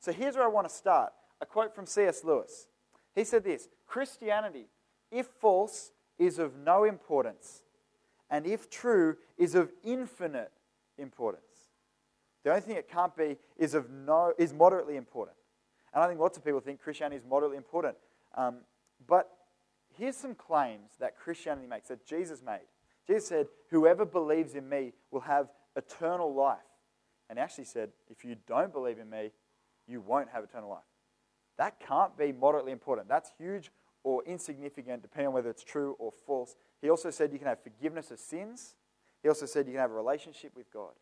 so here's where I want to start. A quote from C.S. Lewis. He said this Christianity, if false, is of no importance, and if true, is of infinite importance. The only thing it can't be is of no is moderately important. And I think lots of people think Christianity is moderately important. Um, but here's some claims that Christianity makes, that Jesus made. Jesus said, Whoever believes in me will have eternal life. And he actually said, If you don't believe in me, you won't have eternal life. That can't be moderately important. That's huge or insignificant, depending on whether it's true or false. He also said you can have forgiveness of sins. He also said you can have a relationship with God.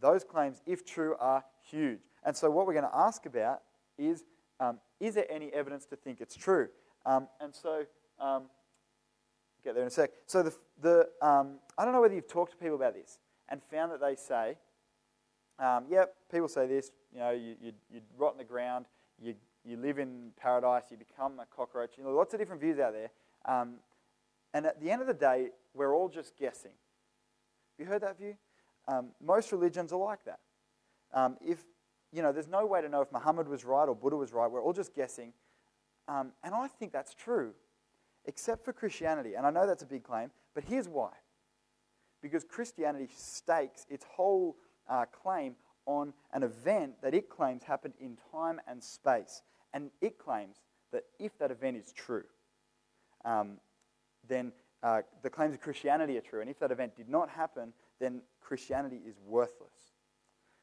Those claims, if true, are huge. And so, what we're going to ask about is um, is there any evidence to think it's true? Um, and so, um, get there in a sec. So, the, the, um, I don't know whether you've talked to people about this and found that they say, um, yep, people say this, you know, you, you, you rot in the ground, you, you live in paradise, you become a cockroach. You know, lots of different views out there. Um, and at the end of the day, we're all just guessing. Have you heard that view? Um, most religions are like that. Um, if you know, there's no way to know if Muhammad was right or Buddha was right. We're all just guessing. Um, and I think that's true, except for Christianity. And I know that's a big claim, but here's why. Because Christianity stakes its whole uh, claim on an event that it claims happened in time and space. And it claims that if that event is true, um, then uh, the claims of Christianity are true. And if that event did not happen, then Christianity is worthless.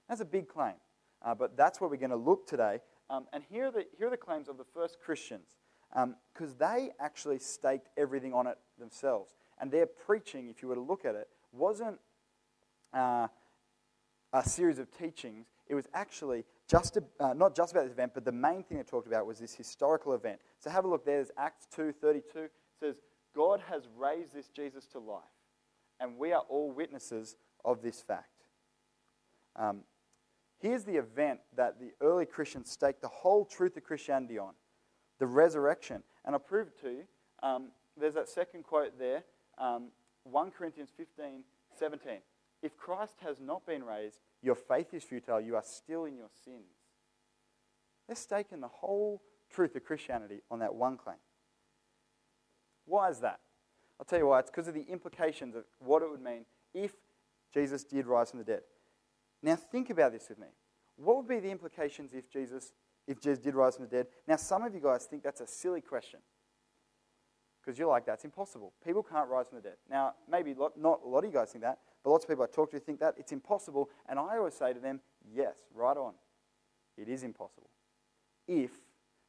That's a big claim. Uh, but that's what we're going to look today. Um, and here are, the, here are the claims of the first Christians, because um, they actually staked everything on it themselves. And their preaching, if you were to look at it, wasn't uh, a series of teachings. It was actually just a, uh, not just about this event, but the main thing they talked about was this historical event. So have a look there. There's Acts 2.32. It says, God has raised this Jesus to life, and we are all witnesses of this fact. Um, Here's the event that the early Christians staked the whole truth of Christianity on the resurrection. And I'll prove it to you. Um, there's that second quote there um, 1 Corinthians 15 17. If Christ has not been raised, your faith is futile, you are still in your sins. They're staking the whole truth of Christianity on that one claim. Why is that? I'll tell you why. It's because of the implications of what it would mean if Jesus did rise from the dead. Now, think about this with me. What would be the implications if Jesus, if Jesus did rise from the dead? Now, some of you guys think that's a silly question because you're like, that's impossible. People can't rise from the dead. Now, maybe not a lot of you guys think that, but lots of people I talk to think that it's impossible. And I always say to them, yes, right on. It is impossible if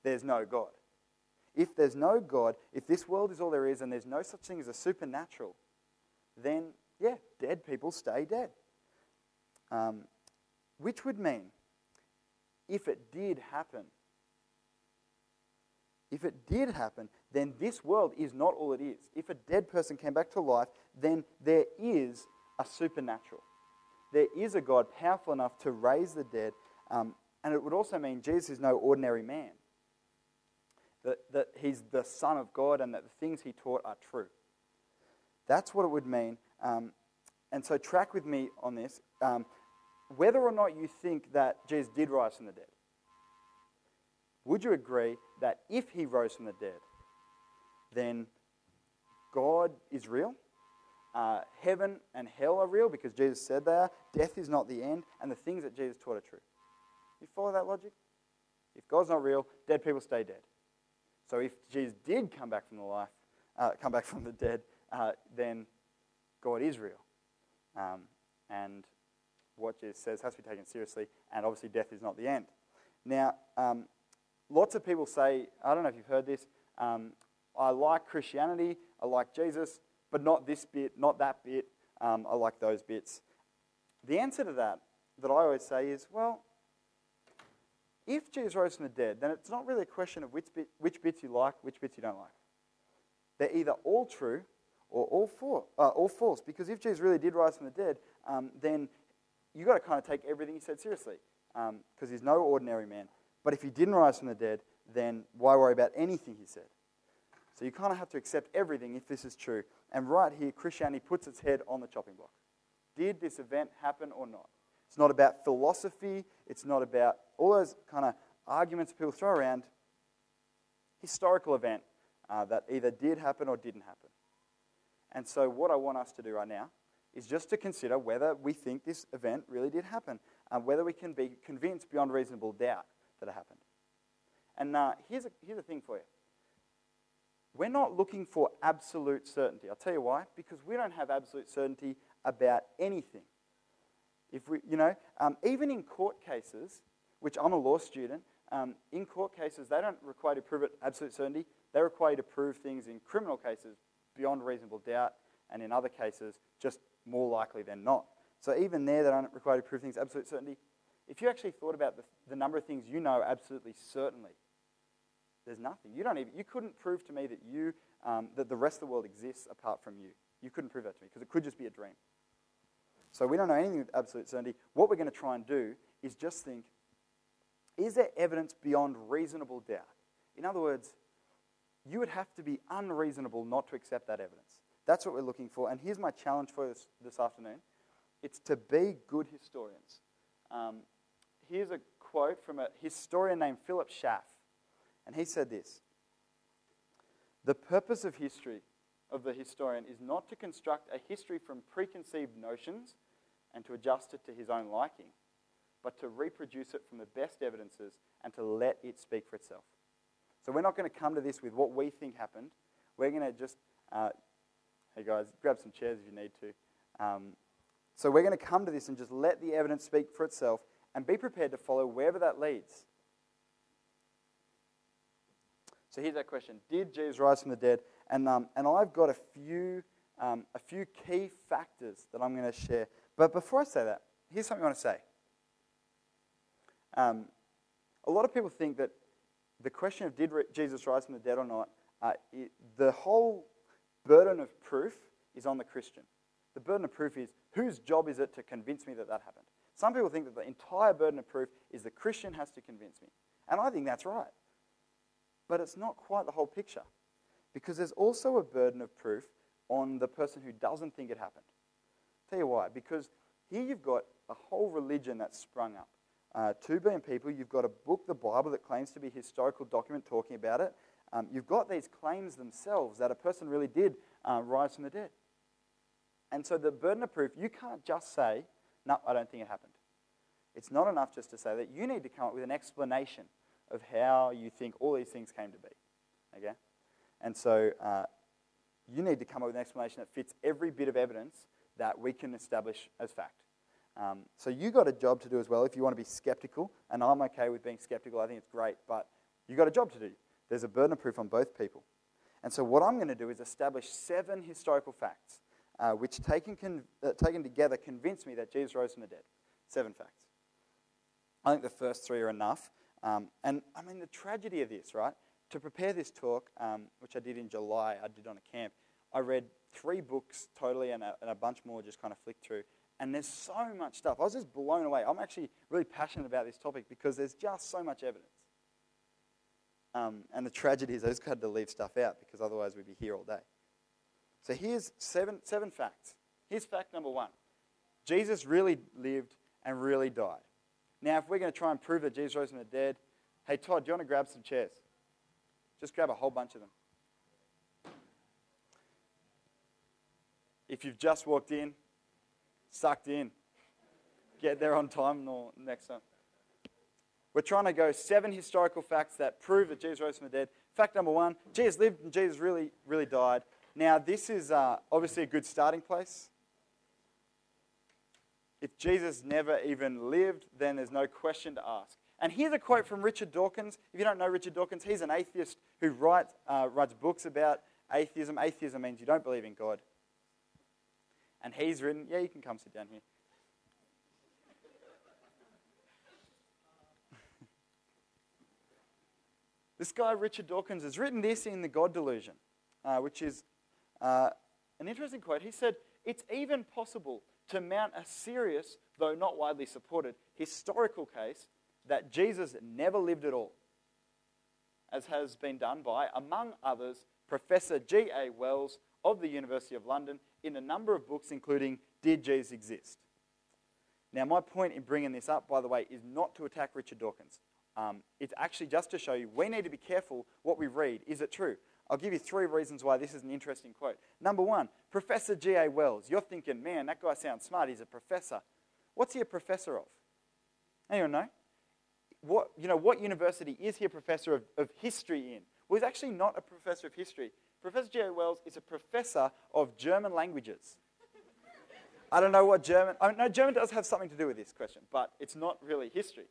there's no God. If there's no God, if this world is all there is and there's no such thing as a supernatural, then yeah, dead people stay dead. Um, which would mean, if it did happen, if it did happen, then this world is not all it is. If a dead person came back to life, then there is a supernatural. There is a God powerful enough to raise the dead. Um, and it would also mean Jesus is no ordinary man. That, that he's the Son of God and that the things he taught are true. That's what it would mean. Um, and so, track with me on this. Um, whether or not you think that Jesus did rise from the dead, would you agree that if he rose from the dead, then God is real? Uh, heaven and hell are real because Jesus said they are. Death is not the end, and the things that Jesus taught are true. You follow that logic? If God's not real, dead people stay dead. So if Jesus did come back from the life, uh, come back from the dead, uh, then God is real. Um, and what Jesus says has to be taken seriously, and obviously death is not the end. Now, um, lots of people say, I don't know if you've heard this, um, I like Christianity, I like Jesus, but not this bit, not that bit, um, I like those bits. The answer to that, that I always say is, well, if Jesus rose from the dead, then it's not really a question of which, bit, which bits you like, which bits you don't like. They're either all true or all, for, uh, all false. Because if Jesus really did rise from the dead, um, then you've got to kind of take everything he said seriously because um, he's no ordinary man. But if he didn't rise from the dead, then why worry about anything he said? So you kind of have to accept everything if this is true. And right here, Christianity puts its head on the chopping block. Did this event happen or not? It's not about philosophy. It's not about all those kind of arguments people throw around. Historical event uh, that either did happen or didn't happen. And so, what I want us to do right now is just to consider whether we think this event really did happen, and whether we can be convinced beyond reasonable doubt that it happened. And uh, here's, a, here's a thing for you. We're not looking for absolute certainty. I'll tell you why. Because we don't have absolute certainty about anything. If we, you know, um, even in court cases, which I'm a law student, um, in court cases, they don't require you to prove it absolute certainty. They require you to prove things in criminal cases beyond reasonable doubt, and in other cases, just more likely than not. So even there, they don't require to prove things absolute certainty. If you actually thought about the, the number of things you know absolutely certainly, there's nothing. You don't even. You couldn't prove to me that you um, that the rest of the world exists apart from you. You couldn't prove that to me because it could just be a dream. So we don't know anything with absolute certainty. What we're going to try and do is just think: Is there evidence beyond reasonable doubt? In other words, you would have to be unreasonable not to accept that evidence. That's what we're looking for. And here's my challenge for this, this afternoon it's to be good historians. Um, here's a quote from a historian named Philip Schaff. And he said this The purpose of history, of the historian, is not to construct a history from preconceived notions and to adjust it to his own liking, but to reproduce it from the best evidences and to let it speak for itself. So we're not going to come to this with what we think happened. We're going to just, uh, hey guys, grab some chairs if you need to. Um, so we're going to come to this and just let the evidence speak for itself and be prepared to follow wherever that leads. So here's that question Did Jesus rise from the dead? And, um, and I've got a few, um, a few key factors that I'm going to share. But before I say that, here's something I want to say. Um, a lot of people think that the question of did Jesus rise from the dead or not, uh, it, the whole burden of proof is on the Christian. The burden of proof is whose job is it to convince me that that happened? Some people think that the entire burden of proof is the Christian has to convince me. And I think that's right. But it's not quite the whole picture. Because there's also a burden of proof on the person who doesn't think it happened. I'll tell you why. Because here you've got a whole religion that's sprung up. Uh, two billion people. You've got a book, the Bible, that claims to be a historical document talking about it. Um, you've got these claims themselves that a person really did uh, rise from the dead. And so the burden of proof, you can't just say, no, I don't think it happened. It's not enough just to say that. You need to come up with an explanation of how you think all these things came to be. Okay? And so uh, you need to come up with an explanation that fits every bit of evidence that we can establish as fact. Um, so you got a job to do as well if you want to be skeptical, and I'm okay with being skeptical. I think it's great, but you got a job to do. There's a burden of proof on both people. And so what I'm going to do is establish seven historical facts, uh, which taken, con- uh, taken together convince me that Jesus rose from the dead. Seven facts. I think the first three are enough. Um, and I mean, the tragedy of this, right? To prepare this talk, um, which I did in July, I did on a camp, I read three books totally and a, and a bunch more just kind of flicked through. And there's so much stuff. I was just blown away. I'm actually really passionate about this topic because there's just so much evidence. Um, and the tragedy is I just had to leave stuff out because otherwise we'd be here all day. So here's seven, seven facts. Here's fact number one Jesus really lived and really died. Now, if we're going to try and prove that Jesus rose from the dead, hey, Todd, do you want to grab some chairs? Just grab a whole bunch of them. If you've just walked in, sucked in. Get there on time or next time. We're trying to go seven historical facts that prove that Jesus rose from the dead. Fact number one Jesus lived and Jesus really, really died. Now, this is uh, obviously a good starting place. If Jesus never even lived, then there's no question to ask. And here's a quote from Richard Dawkins. If you don't know Richard Dawkins, he's an atheist who writes, uh, writes books about atheism. Atheism means you don't believe in God. And he's written, yeah, you can come sit down here. this guy, Richard Dawkins, has written this in The God Delusion, uh, which is uh, an interesting quote. He said, It's even possible to mount a serious, though not widely supported, historical case that Jesus never lived at all, as has been done by, among others, Professor G.A. Wells of the University of London in a number of books, including Did Jesus Exist? Now, my point in bringing this up, by the way, is not to attack Richard Dawkins. Um, it's actually just to show you we need to be careful what we read. Is it true? I'll give you three reasons why this is an interesting quote. Number one, Professor G.A. Wells. You're thinking, man, that guy sounds smart. He's a professor. What's he a professor of? Anyone know? What, you know, what university is he a professor of, of history in? Well, he's actually not a professor of history. Professor G.A. Wells is a professor of German languages. I don't know what German. Oh, I know German does have something to do with this question, but it's not really history.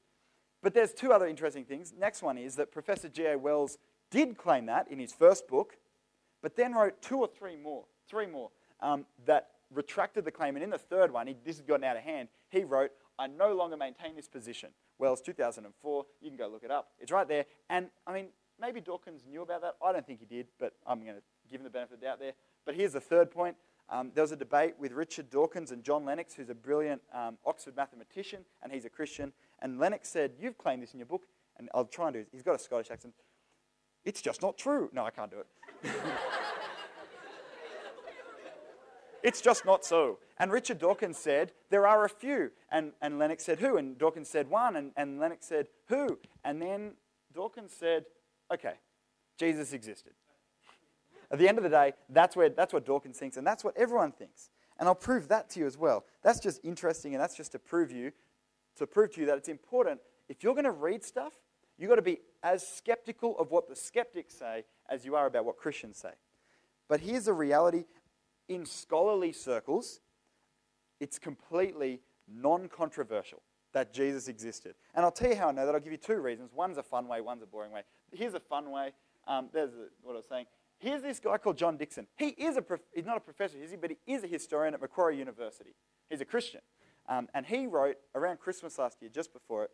But there's two other interesting things. Next one is that Professor G.A. Wells did claim that in his first book, but then wrote two or three more, three more, um, that retracted the claim. And in the third one, he, this has gotten out of hand, he wrote, I no longer maintain this position. Wells, 2004, you can go look it up. It's right there. And, I mean, maybe Dawkins knew about that. I don't think he did, but I'm going to give him the benefit of the doubt there. But here's the third point. Um, there was a debate with Richard Dawkins and John Lennox, who's a brilliant um, Oxford mathematician, and he's a Christian. And Lennox said, You've claimed this in your book. And I'll try and do it. He's got a Scottish accent. It's just not true. No, I can't do it. it's just not so. And Richard Dawkins said, There are a few. And, and Lennox said, Who? And Dawkins said, One. And, and Lennox said, Who? And then Dawkins said, Okay, Jesus existed. At the end of the day, that's, where, that's what Dawkins thinks, and that's what everyone thinks. And I'll prove that to you as well. That's just interesting, and that's just to prove you, to prove to you that it's important. If you're going to read stuff, you've got to be as skeptical of what the skeptics say as you are about what Christians say. But here's the reality in scholarly circles, it's completely non controversial that Jesus existed. And I'll tell you how I know that. I'll give you two reasons. One's a fun way, one's a boring way. Here's a fun way. Um, there's a, what I was saying. Here's this guy called John Dickson. He is a, prof- he's not a professor, is he? But he is a historian at Macquarie University. He's a Christian. Um, and he wrote around Christmas last year, just before it,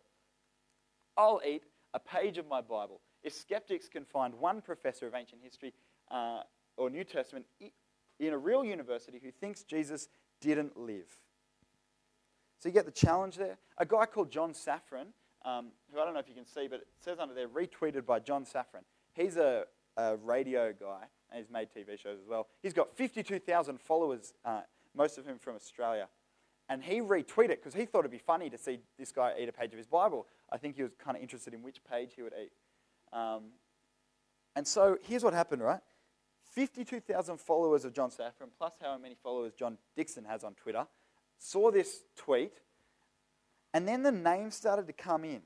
I'll eat a page of my Bible. If skeptics can find one professor of ancient history uh, or New Testament in a real university who thinks Jesus didn't live. So you get the challenge there. A guy called John Safran, um, who I don't know if you can see, but it says under there, retweeted by John Safran. He's a, a radio guy, and he's made TV shows as well. He's got 52,000 followers, uh, most of whom from Australia. And he retweeted because he thought it'd be funny to see this guy eat a page of his Bible. I think he was kind of interested in which page he would eat. Um, and so here's what happened, right? 52,000 followers of John Safran, plus how many followers John Dickson has on Twitter, saw this tweet, and then the names started to come in.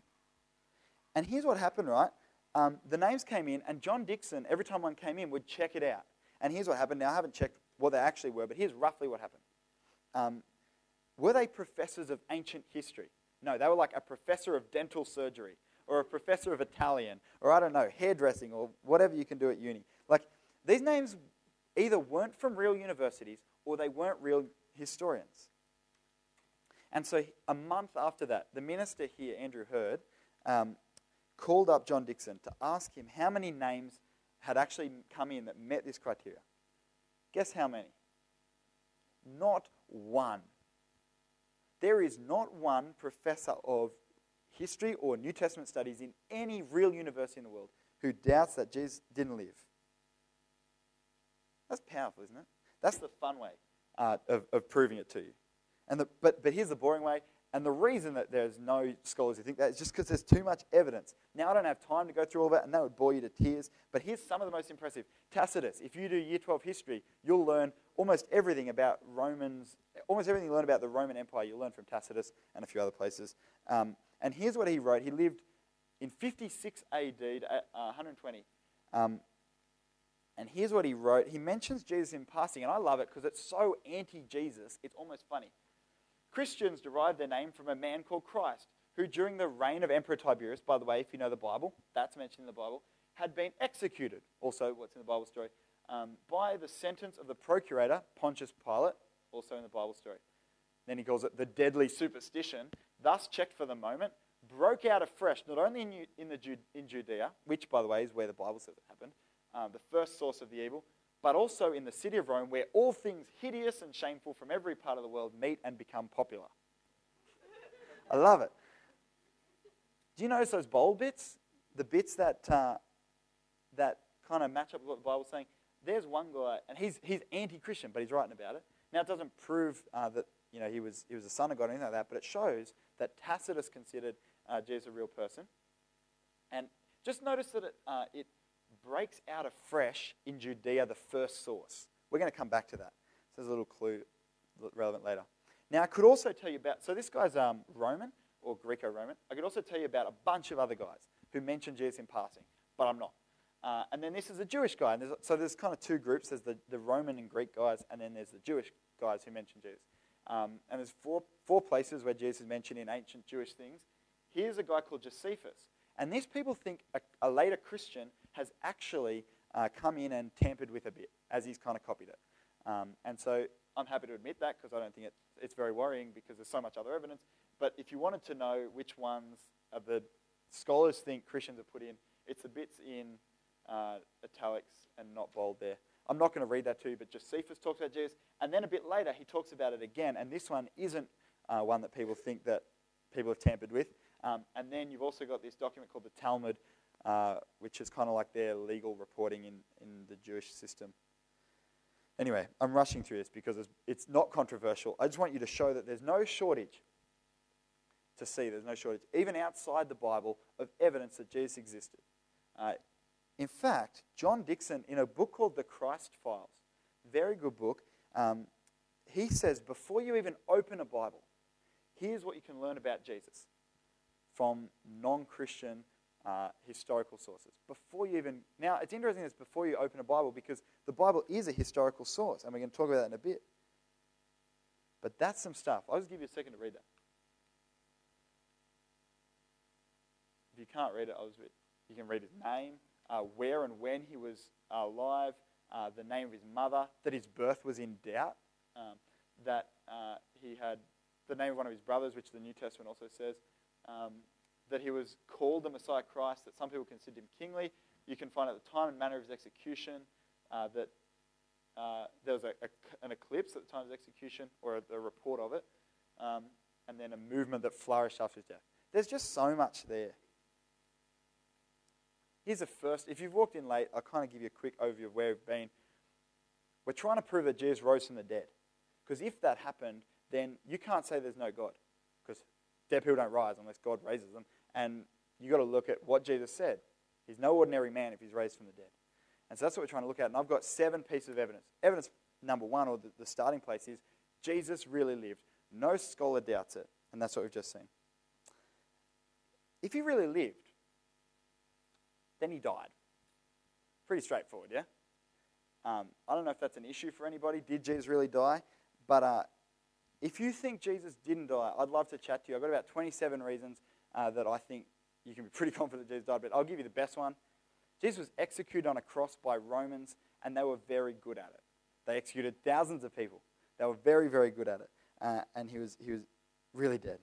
And here's what happened, right? Um, the names came in, and John Dickson, every time one came in, would check it out. And here's what happened. Now, I haven't checked what they actually were, but here's roughly what happened. Um, were they professors of ancient history? No, they were like a professor of dental surgery, or a professor of Italian, or I don't know, hairdressing, or whatever you can do at uni. Like, these names either weren't from real universities or they weren't real historians. And so, a month after that, the minister here, Andrew Hurd, um, called up John Dickson to ask him how many names had actually come in that met this criteria. Guess how many? Not one. There is not one professor of history or New Testament studies in any real university in the world who doubts that Jesus didn't live. That's powerful, isn't it? That's the fun way uh, of, of proving it to you. And the, but, but here's the boring way and the reason that there's no scholars who think that is just because there's too much evidence. Now, I don't have time to go through all that, and that would bore you to tears. But here's some of the most impressive Tacitus. If you do year 12 history, you'll learn almost everything about Romans, almost everything you learn about the Roman Empire, you'll learn from Tacitus and a few other places. Um, and here's what he wrote. He lived in 56 AD, uh, 120. Um, and here's what he wrote. He mentions Jesus in passing, and I love it because it's so anti Jesus, it's almost funny. Christians derive their name from a man called Christ, who during the reign of Emperor Tiberius, by the way, if you know the Bible, that's mentioned in the Bible, had been executed, also what's in the Bible story, um, by the sentence of the procurator, Pontius Pilate, also in the Bible story. Then he calls it the deadly superstition, thus checked for the moment, broke out afresh, not only in, in, the, in Judea, which, by the way, is where the Bible says it happened, um, the first source of the evil, but also in the city of Rome, where all things hideous and shameful from every part of the world meet and become popular. I love it. Do you notice those bold bits? The bits that, uh, that kind of match up with what the Bible's saying? There's one guy, and he's, he's anti Christian, but he's writing about it. Now, it doesn't prove uh, that you know, he was, he was the son of God, or anything like that, but it shows that Tacitus considered uh, Jesus a real person. And just notice that it, uh, it breaks out afresh in Judea, the first source. We're going to come back to that. So there's a little clue relevant later. Now, I could also tell you about, so this guy's um, Roman or Greco Roman. I could also tell you about a bunch of other guys who mention Jesus in passing, but I'm not. Uh, and then this is a Jewish guy. And there's, so there's kind of two groups there's the, the Roman and Greek guys, and then there's the Jewish guys who mention Jesus. Um, and there's four, four places where Jesus is mentioned in ancient Jewish things. Here's a guy called Josephus. And these people think a, a later Christian has actually uh, come in and tampered with a bit, as he's kind of copied it. Um, and so I'm happy to admit that because I don't think it, it's very worrying because there's so much other evidence. But if you wanted to know which ones the scholars think Christians have put in, it's the bits in uh, italics and not bold there. I'm not going to read that to you, but Josephus talks about Jesus. And then a bit later, he talks about it again. And this one isn't uh, one that people think that people have tampered with. Um, and then you've also got this document called the Talmud, uh, which is kind of like their legal reporting in, in the Jewish system. Anyway, I'm rushing through this because it's, it's not controversial. I just want you to show that there's no shortage to see, there's no shortage, even outside the Bible, of evidence that Jesus existed. Uh, in fact, John Dickson, in a book called The Christ Files, very good book, um, he says before you even open a Bible, here's what you can learn about Jesus from non Christian uh, historical sources. Before you even. Now, it's interesting it's before you open a Bible because the Bible is a historical source, and we're going to talk about that in a bit. But that's some stuff. I'll just give you a second to read that. If you can't read it, I'll just read. You can read his name, uh, where and when he was uh, alive, uh, the name of his mother, that his birth was in doubt, um, that uh, he had the name of one of his brothers, which the New Testament also says, um, that he was called the Messiah Christ, that some people considered him kingly. You can find out the time and manner of his execution, uh, that uh, there was a, a, an eclipse at the time of his execution, or a report of it, um, and then a movement that flourished after his death. There's just so much there. Here's the first. If you've walked in late, I'll kind of give you a quick overview of where we've been. We're trying to prove that Jesus rose from the dead. Because if that happened, then you can't say there's no God. Because dead people don't rise unless God raises them. And you've got to look at what Jesus said. He's no ordinary man if he's raised from the dead. And so that's what we're trying to look at. And I've got seven pieces of evidence. Evidence number one, or the, the starting place, is Jesus really lived. No scholar doubts it. And that's what we've just seen. If he really lived, then he died. Pretty straightforward, yeah? Um, I don't know if that's an issue for anybody. Did Jesus really die? But uh, if you think Jesus didn't die, I'd love to chat to you. I've got about 27 reasons uh, that I think you can be pretty confident Jesus died, but I'll give you the best one. Jesus was executed on a cross by Romans, and they were very good at it. They executed thousands of people. They were very, very good at it. Uh, and he was, he was really dead.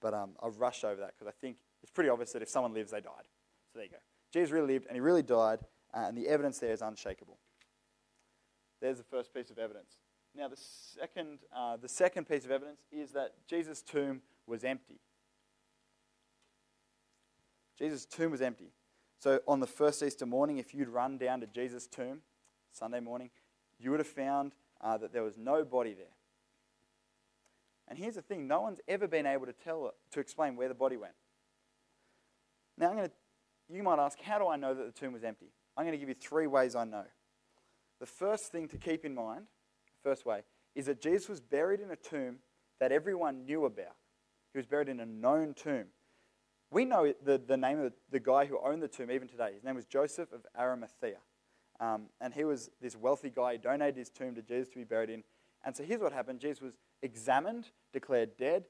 But um, I've rushed over that because I think it's pretty obvious that if someone lives, they died. So there you go. Jesus really lived, and he really died, uh, and the evidence there is unshakable. There's the first piece of evidence. Now, the second, uh, the second piece of evidence is that Jesus' tomb was empty. Jesus' tomb was empty. So, on the first Easter morning, if you'd run down to Jesus' tomb, Sunday morning, you would have found uh, that there was no body there. And here's the thing no one's ever been able to tell, to explain where the body went. Now, I'm going to, you might ask, how do I know that the tomb was empty? I'm going to give you three ways I know. The first thing to keep in mind First way is that Jesus was buried in a tomb that everyone knew about. He was buried in a known tomb. We know the, the name of the, guy who owned the tomb even today. His name was Joseph of Arimathea. Um, and he was this wealthy guy. who donated his tomb to Jesus to be buried in. And so here's what happened Jesus was examined, declared dead.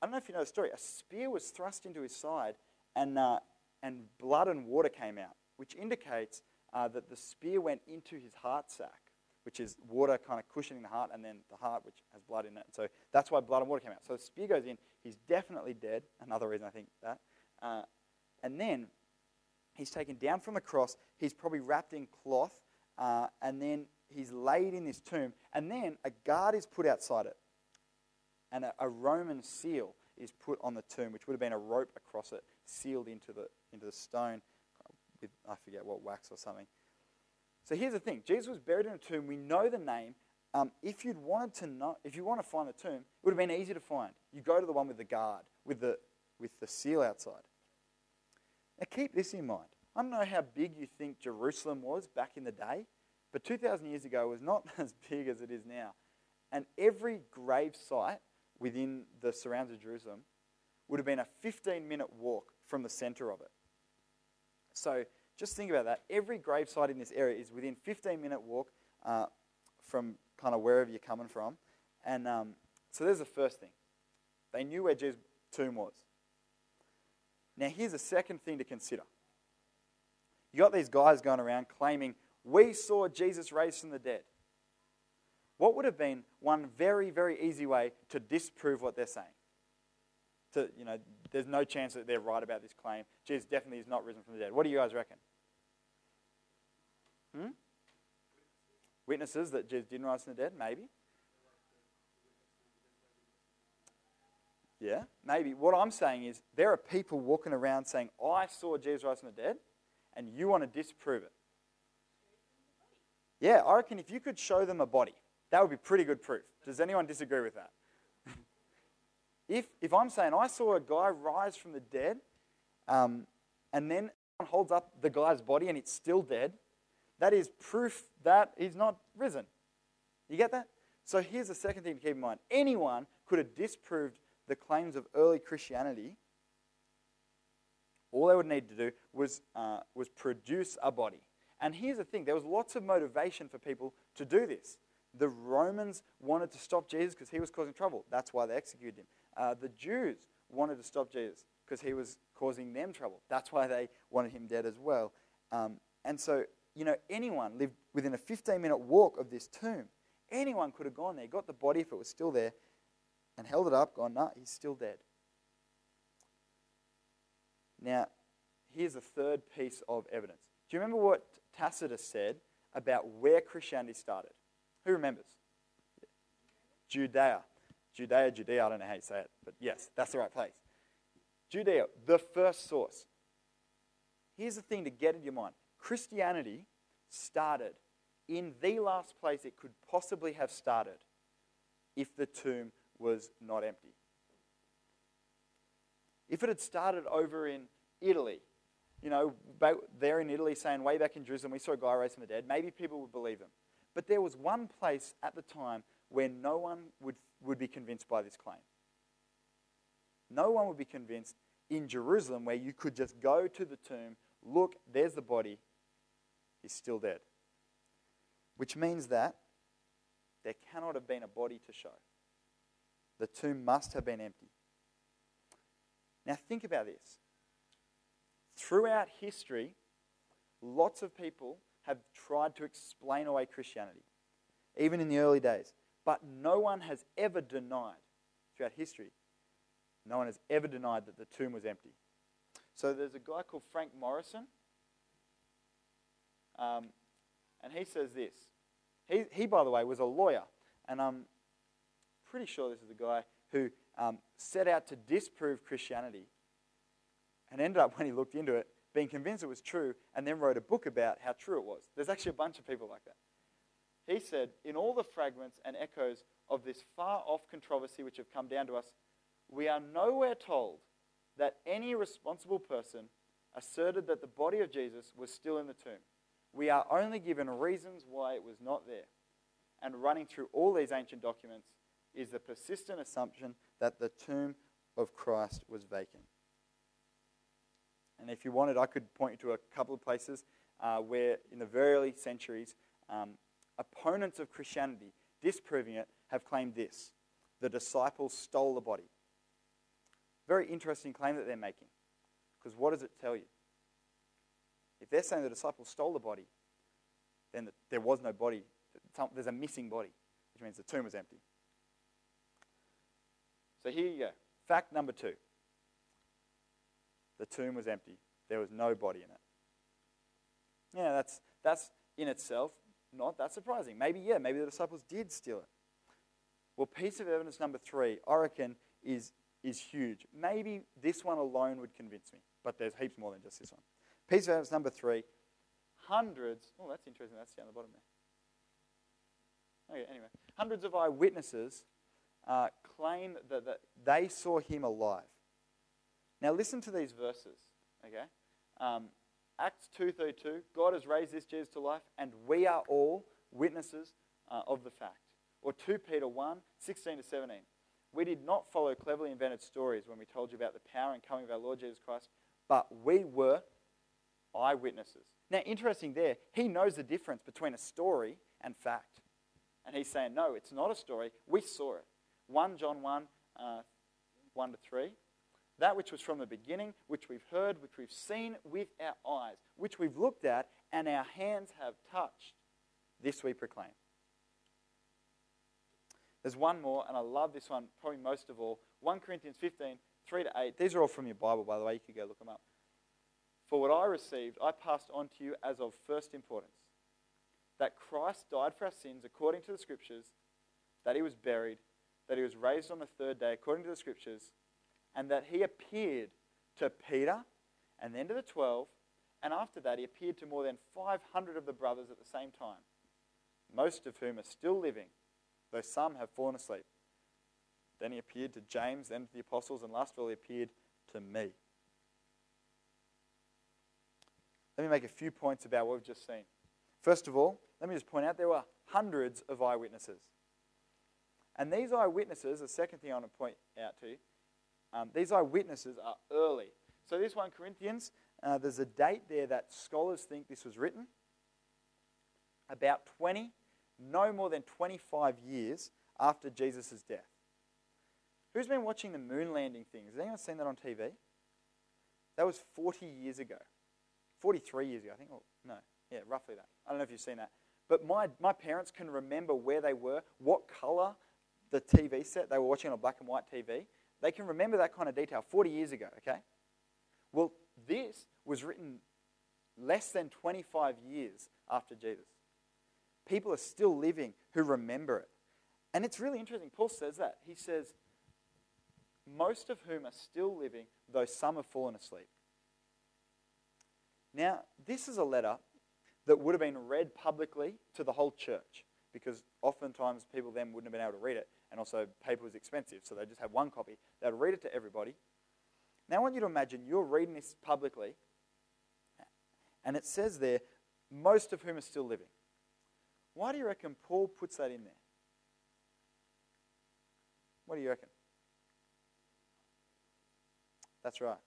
I don't know if you know the story. A spear was thrust into his side, and, uh, and blood and water came out, which indicates uh, that the spear went into his heart sac which is water kind of cushioning the heart, and then the heart, which has blood in it. So that's why blood and water came out. So the spear goes in. He's definitely dead. Another reason I think that. Uh, and then he's taken down from the cross. He's probably wrapped in cloth, uh, and then he's laid in this tomb. And then a guard is put outside it, and a, a Roman seal is put on the tomb, which would have been a rope across it, sealed into the into the stone with I forget what wax or something. So here's the thing Jesus was buried in a tomb. We know the name. um, if you'd wanted to know, if you want to find the tomb, it would have been easy to find. You go to the one with the guard, with the, with the seal outside. Now keep this in mind. I don't know how big you think Jerusalem was back in the day, but 2,000 years ago it was not as big as it is now. And every grave site within the surrounds of Jerusalem would have been a 15 minute walk from the center of it. So just think about that. Every grave site in this area is within 15 minute walk uh, from kind of wherever you're coming from. And um, so there's the first thing. They knew where Jesus' tomb was. Now, here's the second thing to consider. You got these guys going around claiming, We saw Jesus raised from the dead. What would have been one very, very easy way to disprove what they're saying? To, you know, there's no chance that they're right about this claim. Jesus definitely is not risen from the dead. What do you guys reckon? Hmm? Witnesses that Jesus didn't rise from the dead? Maybe. Yeah, maybe. What I'm saying is there are people walking around saying, I saw Jesus rise from the dead, and you want to disprove it. Yeah, I reckon if you could show them a body, that would be pretty good proof. Does anyone disagree with that? if, if I'm saying I saw a guy rise from the dead, um, and then someone holds up the guy's body and it's still dead, that is proof that he's not risen. You get that? So here's the second thing to keep in mind. Anyone could have disproved the claims of early Christianity. All they would need to do was, uh, was produce a body. And here's the thing there was lots of motivation for people to do this. The Romans wanted to stop Jesus because he was causing trouble. That's why they executed him. Uh, the Jews wanted to stop Jesus because he was causing them trouble. That's why they wanted him dead as well. Um, and so you know, anyone lived within a 15 minute walk of this tomb. Anyone could have gone there, got the body if it was still there, and held it up, gone, nah, he's still dead. Now, here's a third piece of evidence. Do you remember what Tacitus said about where Christianity started? Who remembers? Judea. Judea, Judea, I don't know how you say it, but yes, that's the right place. Judea, the first source. Here's the thing to get in your mind Christianity started in the last place it could possibly have started if the tomb was not empty. If it had started over in Italy, you know, there in Italy saying way back in Jerusalem, we saw a guy raised from the dead, maybe people would believe him. But there was one place at the time where no one would, would be convinced by this claim. No one would be convinced in Jerusalem where you could just go to the tomb, look, there's the body, He's still dead. Which means that there cannot have been a body to show. The tomb must have been empty. Now, think about this. Throughout history, lots of people have tried to explain away Christianity, even in the early days. But no one has ever denied, throughout history, no one has ever denied that the tomb was empty. So there's a guy called Frank Morison, um, and he says this. He, he, by the way, was a lawyer. And I'm pretty sure this is the guy who um, set out to disprove Christianity and ended up, when he looked into it, being convinced it was true and then wrote a book about how true it was. There's actually a bunch of people like that. He said, In all the fragments and echoes of this far off controversy which have come down to us, we are nowhere told that any responsible person asserted that the body of Jesus was still in the tomb. We are only given reasons why it was not there. And running through all these ancient documents is the persistent assumption that the tomb of Christ was vacant. And if you wanted, I could point you to a couple of places uh, where, in the very early centuries, um, opponents of Christianity, disproving it, have claimed this the disciples stole the body. Very interesting claim that they're making. Because what does it tell you? If they're saying the disciples stole the body, then there was no body. There's a missing body, which means the tomb was empty. So here you go. Fact number two the tomb was empty, there was no body in it. Yeah, that's, that's in itself not that surprising. Maybe, yeah, maybe the disciples did steal it. Well, piece of evidence number three, I reckon, is, is huge. Maybe this one alone would convince me, but there's heaps more than just this one. Piece of evidence number three hundreds. Oh, that's interesting. That's down the bottom there. Okay, anyway. Hundreds of eyewitnesses uh, claim that, that they saw him alive. Now listen to these verses, okay? Um, Acts 2.32, God has raised this Jesus to life, and we are all witnesses uh, of the fact. Or 2 Peter 1, 16 to 17. We did not follow cleverly invented stories when we told you about the power and coming of our Lord Jesus Christ, but we were eyewitnesses. Now, interesting there, he knows the difference between a story and fact. And he's saying, no, it's not a story. We saw it. 1 John 1, uh, 1 to 3. That which was from the beginning, which we've heard, which we've seen with our eyes, which we've looked at, and our hands have touched, this we proclaim. There's one more, and I love this one probably most of all. 1 Corinthians 15, 3 to 8. These are all from your Bible, by the way. You could go look them up. For what I received, I passed on to you as of first importance that Christ died for our sins according to the Scriptures, that he was buried, that he was raised on the third day according to the Scriptures, and that he appeared to Peter and then to the twelve, and after that he appeared to more than 500 of the brothers at the same time, most of whom are still living though some have fallen asleep. Then he appeared to James, then to the apostles, and last of all, he appeared to me. Let me make a few points about what we've just seen. First of all, let me just point out there were hundreds of eyewitnesses. And these eyewitnesses, the second thing I want to point out to you, um, these eyewitnesses are early. So, this 1 Corinthians, uh, there's a date there that scholars think this was written about 20 no more than 25 years after Jesus' death. Who's been watching the moon landing thing? Has anyone seen that on TV? That was 40 years ago. 43 years ago, I think. Oh, no, yeah, roughly that. I don't know if you've seen that. But my, my parents can remember where they were, what color the TV set they were watching on a black and white TV. They can remember that kind of detail 40 years ago, okay? Well, this was written less than 25 years after Jesus. People are still living who remember it. And it's really interesting. Paul says that. He says, most of whom are still living, though some have fallen asleep. Now, this is a letter that would have been read publicly to the whole church because oftentimes people then wouldn't have been able to read it, and also paper was expensive, so they just have one copy. They'd read it to everybody. Now, I want you to imagine you're reading this publicly, and it says there, most of whom are still living. Why do you reckon Paul puts that in there? What do you reckon? That's right.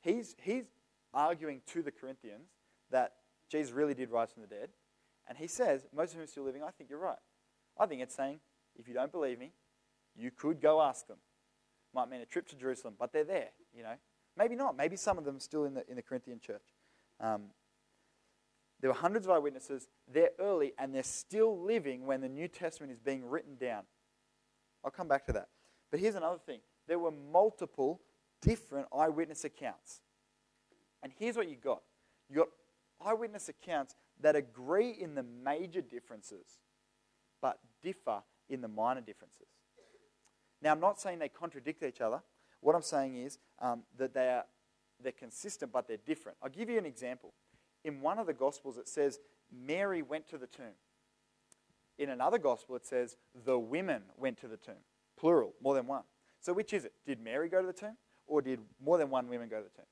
He's, he's arguing to the Corinthians that Jesus really did rise from the dead. And he says, most of them are still living. I think you're right. I think it's saying, if you don't believe me, you could go ask them. Might mean a trip to Jerusalem, but they're there, you know. Maybe not. Maybe some of them are still in the, in the Corinthian church. Um, there were hundreds of eyewitnesses. They're early and they're still living when the New Testament is being written down. I'll come back to that. But here's another thing there were multiple different eyewitness accounts. And here's what you got you got eyewitness accounts that agree in the major differences, but differ in the minor differences. Now, I'm not saying they contradict each other. What I'm saying is um, that they are, they're consistent, but they're different. I'll give you an example in one of the Gospels it says Mary went to the tomb. In another Gospel it says the women went to the tomb. Plural, more than one. So which is it? Did Mary go to the tomb? Or did more than one woman go to the tomb?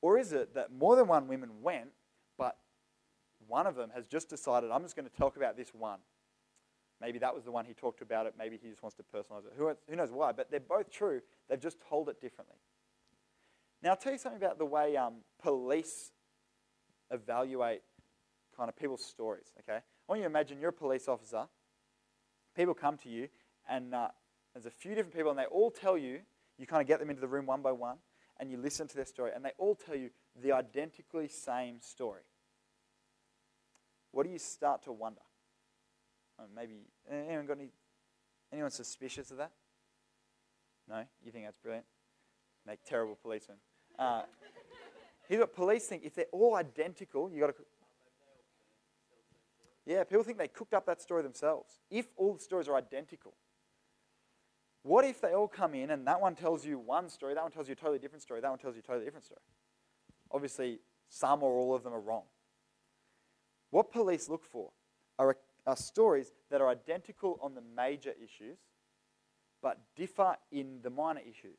Or is it that more than one woman went, but one of them has just decided, I'm just going to talk about this one? Maybe that was the one he talked about it. Maybe he just wants to personalize it. Who, who knows why? But they're both true. They've just told it differently. Now, I'll tell you something about the way um, police evaluate kind of people's stories, okay? I want you to imagine you're a police officer. People come to you, and uh, there's a few different people, and they all tell you, you kind of get them into the room one by one, and you listen to their story, and they all tell you the identically same story. What do you start to wonder? Oh, maybe anyone got any? Anyone suspicious of that? No, you think that's brilliant? Make terrible policemen. Uh, Here's what police think if they're all identical, you got to. Yeah, people think they cooked up that story themselves. If all the stories are identical, what if they all come in and that one tells you one story, that one tells you a totally different story, that one tells you a totally different story? Obviously, some or all of them are wrong. What police look for are a, uh, stories that are identical on the major issues, but differ in the minor issues.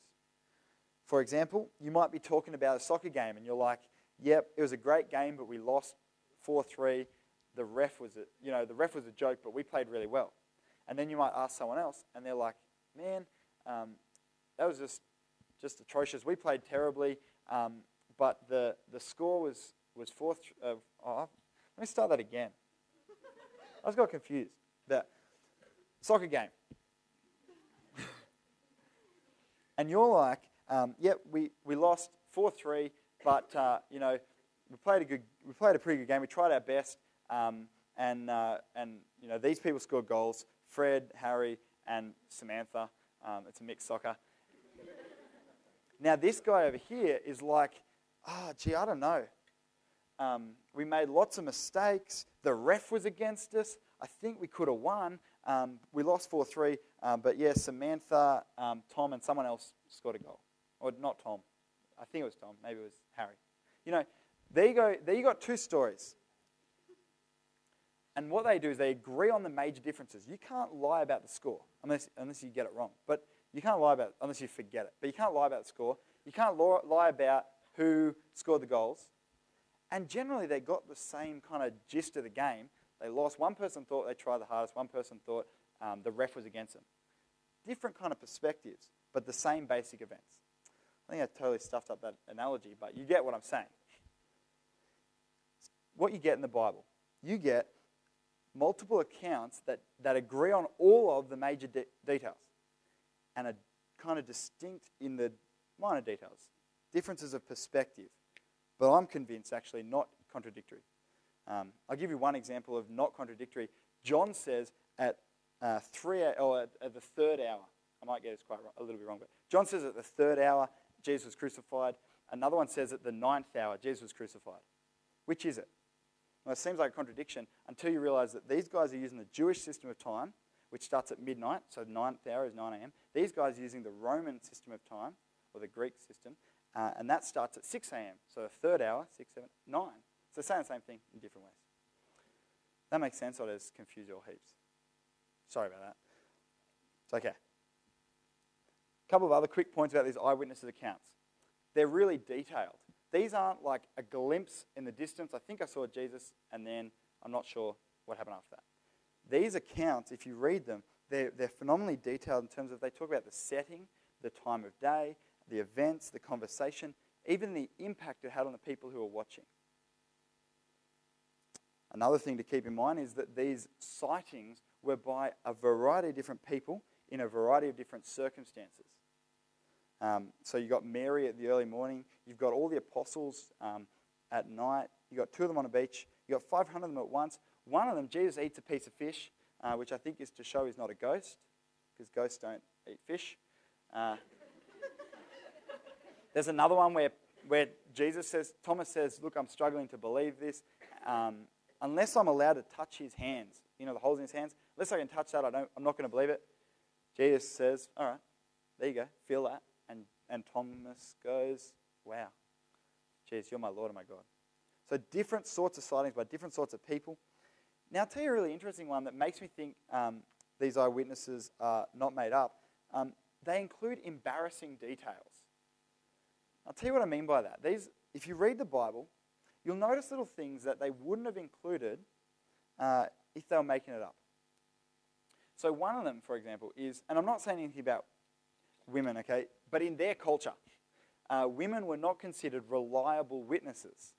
For example, you might be talking about a soccer game and you're like, yep, it was a great game, but we lost 4 3. The ref was a, you know, the ref was a joke, but we played really well. And then you might ask someone else, and they're like, man, um, that was just, just atrocious. We played terribly, um, but the, the score was, was 4 th- uh, oh, let me start that again. I just got confused. The soccer game. and you're like, um, yep, we, we lost 4 3, but, uh, you know, we played, a good, we played a pretty good game. We tried our best. Um, and, uh, and, you know, these people scored goals Fred, Harry, and Samantha. Um, it's a mixed soccer. now, this guy over here is like, oh, gee, I don't know. Um, we made lots of mistakes. The ref was against us. I think we could have won. Um, we lost 4 3. Um, but yeah, Samantha, um, Tom, and someone else scored a goal. Or not Tom. I think it was Tom. Maybe it was Harry. You know, there you go. There you got two stories. And what they do is they agree on the major differences. You can't lie about the score unless, unless you get it wrong. But you can't lie about it unless you forget it. But you can't lie about the score. You can't lie about who scored the goals. And generally, they got the same kind of gist of the game. They lost. One person thought they tried the hardest. One person thought um, the ref was against them. Different kind of perspectives, but the same basic events. I think I totally stuffed up that analogy, but you get what I'm saying. What you get in the Bible, you get multiple accounts that, that agree on all of the major de- details and are kind of distinct in the minor details, differences of perspective. But I'm convinced actually not contradictory. Um, I'll give you one example of not contradictory. John says at uh, three or at, at, the third hour. I might get this quite wrong, a little bit wrong, but John says at the third hour Jesus was crucified. Another one says at the ninth hour Jesus was crucified. Which is it? Well, it seems like a contradiction until you realize that these guys are using the Jewish system of time, which starts at midnight, so the ninth hour is 9 a.m. These guys are using the Roman system of time, or the Greek system, uh, and that starts at 6 a.m. So the third hour, 6, 7, 9. So saying the same thing in different ways. That makes sense, or does confuse you all heaps? Sorry about that. It's okay. A couple of other quick points about these eyewitnesses' accounts. They're really detailed. These aren't like a glimpse in the distance. I think I saw Jesus, and then I'm not sure what happened after that. These accounts, if you read them, they're, they're phenomenally detailed in terms of they talk about the setting, the time of day, the events, the conversation, even the impact it had on the people who were watching. Another thing to keep in mind is that these sightings were by a variety of different people in a variety of different circumstances. Um, so you've got Mary at the early morning. You've got all the apostles um, at night. You've got two of them on a beach. You've got 500 of them at once. One of them, Jesus eats a piece of fish, uh, which I think is to show he's not a ghost, because ghosts don't eat fish. Uh, there's another one where, where Jesus says, Thomas says, Look, I'm struggling to believe this. Um, unless I'm allowed to touch his hands, you know, the holes in his hands, unless I can touch that, I don't, I'm not going to believe it. Jesus says, All right, there you go, feel that. And, and Thomas goes, Wow, Jesus, you're my Lord and my God. So, different sorts of sightings by different sorts of people. Now, I'll tell you a really interesting one that makes me think um, these eyewitnesses are not made up. Um, they include embarrassing details. I'll tell you what I mean by that. These, if you read the Bible, you'll notice little things that they wouldn't have included uh, if they were making it up. So, one of them, for example, is, and I'm not saying anything about women, okay, but in their culture, uh, women were not considered reliable witnesses.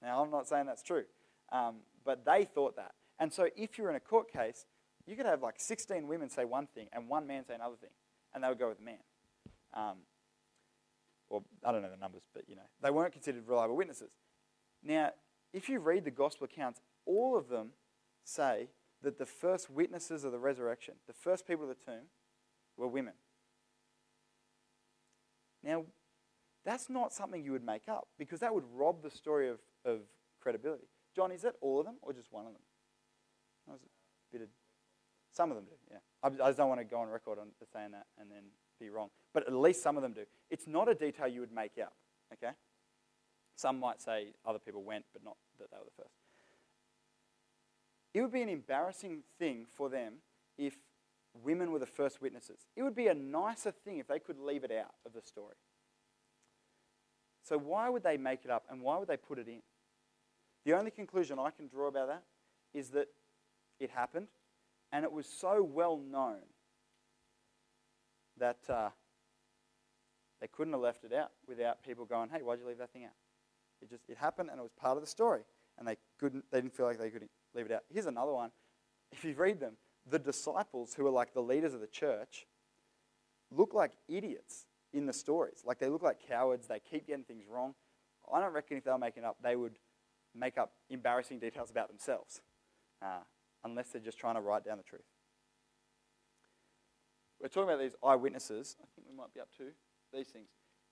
Now, I'm not saying that's true, um, but they thought that. And so, if you're in a court case, you could have like 16 women say one thing and one man say another thing, and they would go with the man. Um, or I don't know the numbers, but you know, they weren't considered reliable witnesses. Now, if you read the gospel accounts, all of them say that the first witnesses of the resurrection, the first people of the tomb, were women. Now, that's not something you would make up because that would rob the story of, of credibility. John, is that all of them or just one of them? That a bit of, some of them do, yeah. I, I just don't want to go on record on saying that and then be wrong. But at least some of them do. It's not a detail you would make up, okay? Some might say other people went, but not that they were the first. it would be an embarrassing thing for them if women were the first witnesses. It would be a nicer thing if they could leave it out of the story. So, why would they make it up and why would they put it in? The only conclusion I can draw about that is that it happened and it was so well known that uh, they couldn't have left it out without people going, hey, why'd you leave that thing out? It just it happened and it was part of the story. And they couldn't they didn't feel like they could leave it out. Here's another one. If you read them, the disciples who are like the leaders of the church look like idiots in the stories. Like they look like cowards, they keep getting things wrong. I don't reckon if they were making up, they would make up embarrassing details about themselves, uh, unless they're just trying to write down the truth. We're talking about these eyewitnesses. I think we might be up to these things.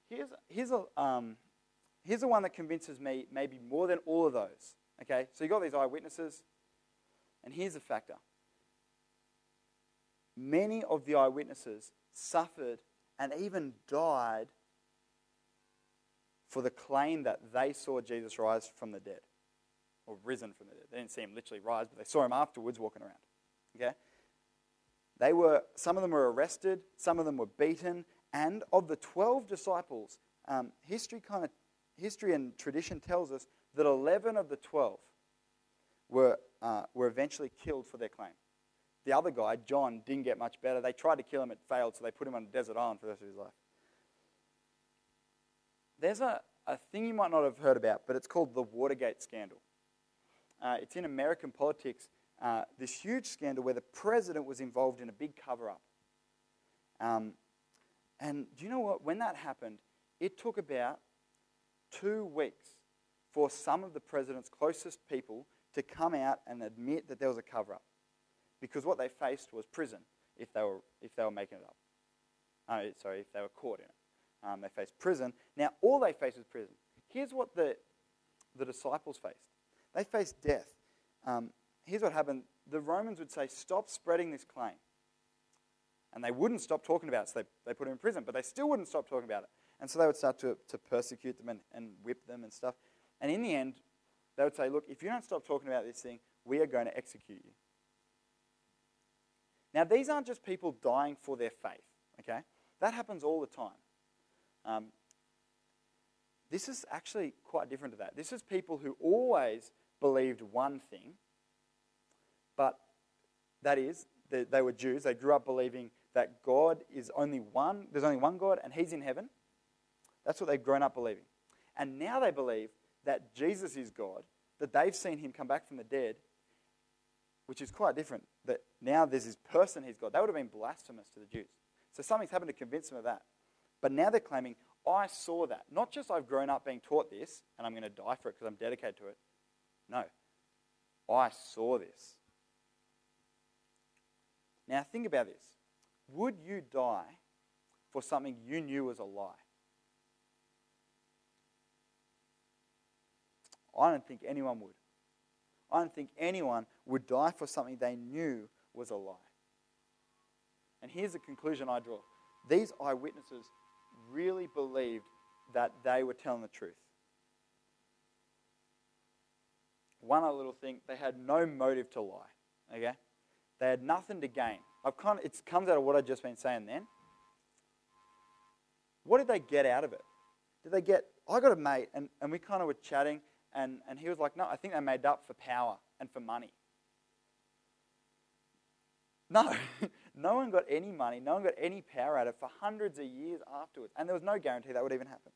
Here's, here's, a, um, here's the one that convinces me maybe more than all of those. Okay, so you've got these eyewitnesses, and here's the factor many of the eyewitnesses suffered and even died for the claim that they saw Jesus rise from the dead or risen from the dead. They didn't see him literally rise, but they saw him afterwards walking around. Okay? They were, some of them were arrested, some of them were beaten, and of the 12 disciples, um, history kind of history and tradition tells us that 11 of the 12 were, uh, were eventually killed for their claim. The other guy, John, didn't get much better. They tried to kill him, it failed, so they put him on a desert island for the rest of his life. There's a, a thing you might not have heard about, but it's called the Watergate scandal. Uh, it's in American politics, uh, this huge scandal where the president was involved in a big cover up. Um, and do you know what? When that happened, it took about two weeks for some of the president's closest people to come out and admit that there was a cover up because what they faced was prison if they were, if they were making it up. Uh, sorry, if they were caught in it. Um, they faced prison. Now, all they faced was prison. Here's what the, the disciples faced they faced death. Um, here's what happened the Romans would say, Stop spreading this claim. And they wouldn't stop talking about it, so they, they put them in prison, but they still wouldn't stop talking about it. And so they would start to, to persecute them and, and whip them and stuff. And in the end, they would say, Look, if you don't stop talking about this thing, we are going to execute you. Now, these aren't just people dying for their faith, okay? That happens all the time. Um, this is actually quite different to that. This is people who always believed one thing, but that is, they, they were Jews. They grew up believing that God is only one, there's only one God, and He's in heaven. That's what they've grown up believing. And now they believe that Jesus is God, that they've seen Him come back from the dead, which is quite different. That now there's this person He's God. That would have been blasphemous to the Jews. So something's happened to convince them of that. But now they're claiming, I saw that. Not just I've grown up being taught this and I'm going to die for it because I'm dedicated to it. No. I saw this. Now think about this. Would you die for something you knew was a lie? I don't think anyone would. I don't think anyone would die for something they knew was a lie. And here's the conclusion I draw these eyewitnesses really believed that they were telling the truth. One other little thing, they had no motive to lie. Okay? They had nothing to gain. I've kind of, it comes out of what I've just been saying then. What did they get out of it? Did they get, I got a mate, and, and we kind of were chatting, and, and he was like, No, I think they made up for power and for money. No, no one got any money, no one got any power out of it for hundreds of years afterwards. And there was no guarantee that would even happen.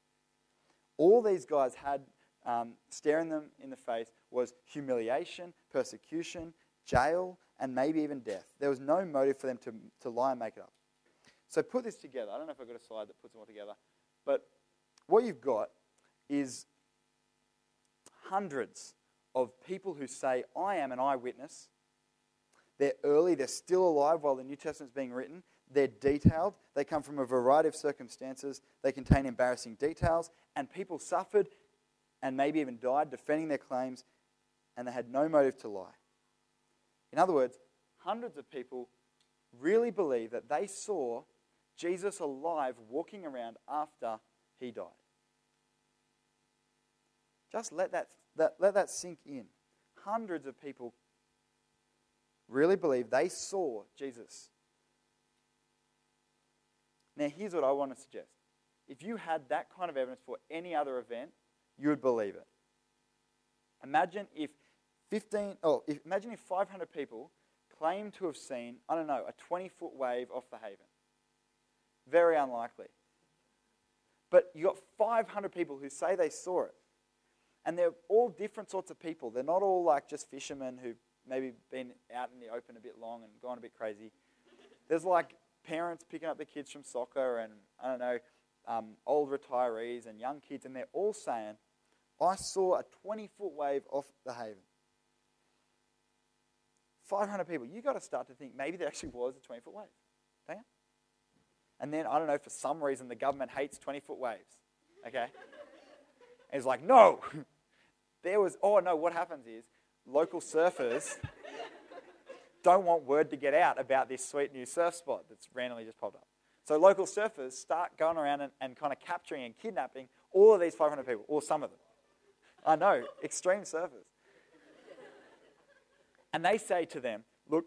All these guys had um, staring them in the face was humiliation, persecution, jail, and maybe even death. There was no motive for them to, to lie and make it up. So put this together. I don't know if I've got a slide that puts them all together, but what you've got is hundreds of people who say, I am an eyewitness. They're early, they're still alive while the New Testament's being written. They're detailed, they come from a variety of circumstances, they contain embarrassing details, and people suffered and maybe even died defending their claims, and they had no motive to lie. In other words, hundreds of people really believe that they saw Jesus alive walking around after he died. Just let that, that, let that sink in. Hundreds of people really believe they saw Jesus. Now, here's what I want to suggest. If you had that kind of evidence for any other event, you would believe it. Imagine if 15, oh, if, imagine if 500 people claim to have seen, I don't know, a 20 foot wave off the Haven. Very unlikely. But you got 500 people who say they saw it. And they're all different sorts of people. They're not all like just fishermen who maybe been out in the open a bit long and gone a bit crazy. There's like parents picking up their kids from soccer and, I don't know, um, old retirees and young kids, and they're all saying, I saw a 20 foot wave off the haven. 500 people. You've got to start to think maybe there actually was a 20 foot wave. Don't you? And then, I don't know, for some reason, the government hates 20 foot waves. Okay? it's like, no! there was, oh no, what happens is local surfers don't want word to get out about this sweet new surf spot that's randomly just popped up. So local surfers start going around and, and kind of capturing and kidnapping all of these 500 people, or some of them. I know, extreme surfers. And they say to them, Look,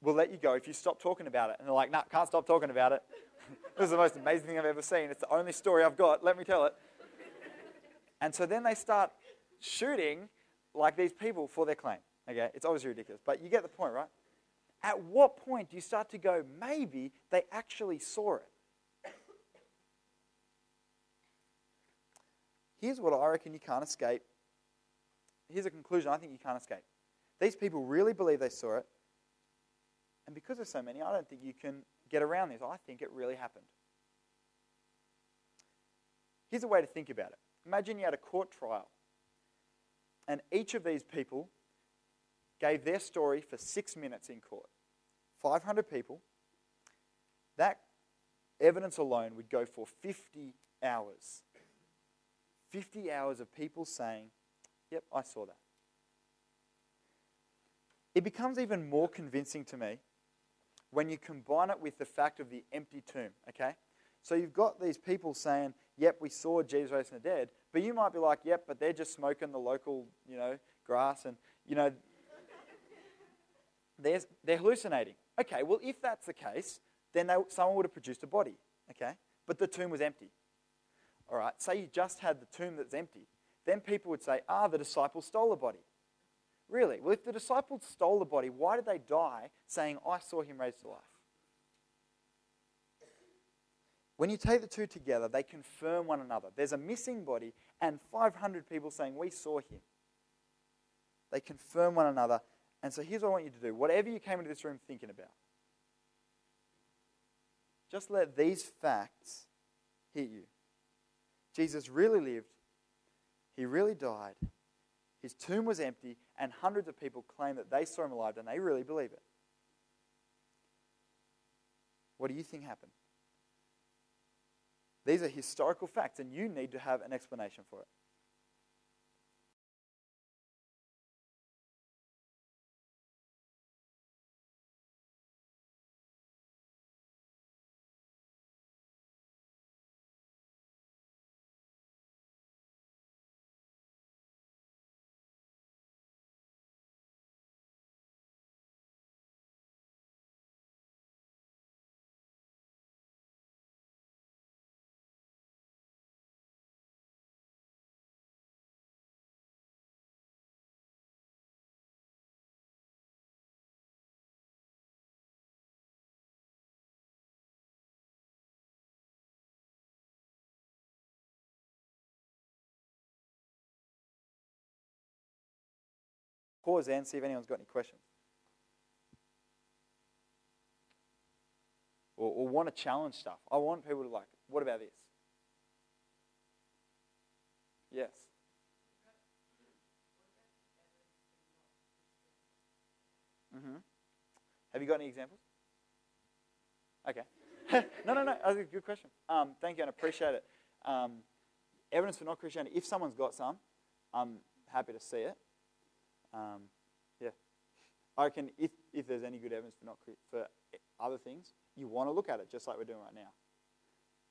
we'll let you go if you stop talking about it. And they're like, No, nah, can't stop talking about it. this is the most amazing thing I've ever seen. It's the only story I've got. Let me tell it. And so then they start shooting like these people for their claim. Okay, it's obviously ridiculous, but you get the point, right? At what point do you start to go, maybe they actually saw it? Here's what I reckon you can't escape. Here's a conclusion I think you can't escape. These people really believe they saw it, and because there's so many, I don't think you can get around this. I think it really happened. Here's a way to think about it. Imagine you had a court trial, and each of these people gave their story for six minutes in court. 500 people. That evidence alone would go for 50 hours. 50 hours of people saying, Yep, I saw that. It becomes even more convincing to me when you combine it with the fact of the empty tomb, okay? So you've got these people saying, Yep, we saw Jesus raised from the dead, but you might be like, Yep, but they're just smoking the local, you know, grass and, you know, they're, they're hallucinating. Okay, well, if that's the case, then they, someone would have produced a body, okay? But the tomb was empty. All right, say you just had the tomb that's empty. Then people would say, ah, the disciples stole a body. Really? Well, if the disciples stole the body, why did they die saying, I saw him raised to life? When you take the two together, they confirm one another. There's a missing body and 500 people saying, We saw him. They confirm one another and so here's what I want you to do whatever you came into this room thinking about, just let these facts hit you. Jesus really lived, he really died, his tomb was empty, and hundreds of people claim that they saw him alive and they really believe it. What do you think happened? These are historical facts, and you need to have an explanation for it. Pause there and see if anyone's got any questions. Or, or want to challenge stuff. I want people to like, what about this? Yes. Mm-hmm. Have you got any examples? Okay. no, no, no. That's a good question. Um, thank you and appreciate it. Um, evidence for not Christianity. If someone's got some, I'm happy to see it. Um, yeah. I reckon if, if there's any good evidence for not for other things, you want to look at it just like we're doing right now.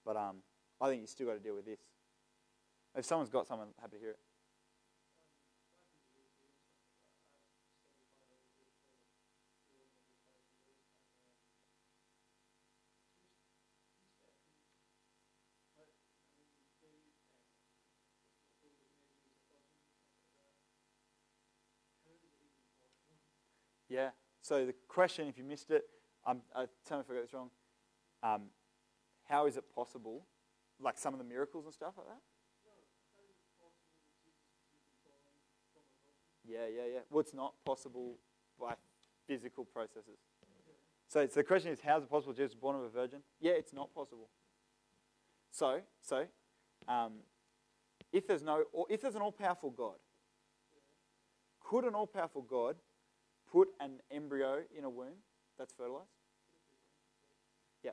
But um, I think you still got to deal with this. If someone's got someone, happy to hear it. Yeah. So the question, if you missed it, um, uh, tell me if I got this wrong. Um, how is it possible, like some of the miracles and stuff like that? Yeah, yeah, yeah. Well, it's not possible by physical processes. So, so the question is, how is it possible Jesus was born of a virgin? Yeah, it's not possible. So, so, um, if there's no, or if there's an all-powerful God, could an all-powerful God put an embryo in a womb that's fertilized? Yeah,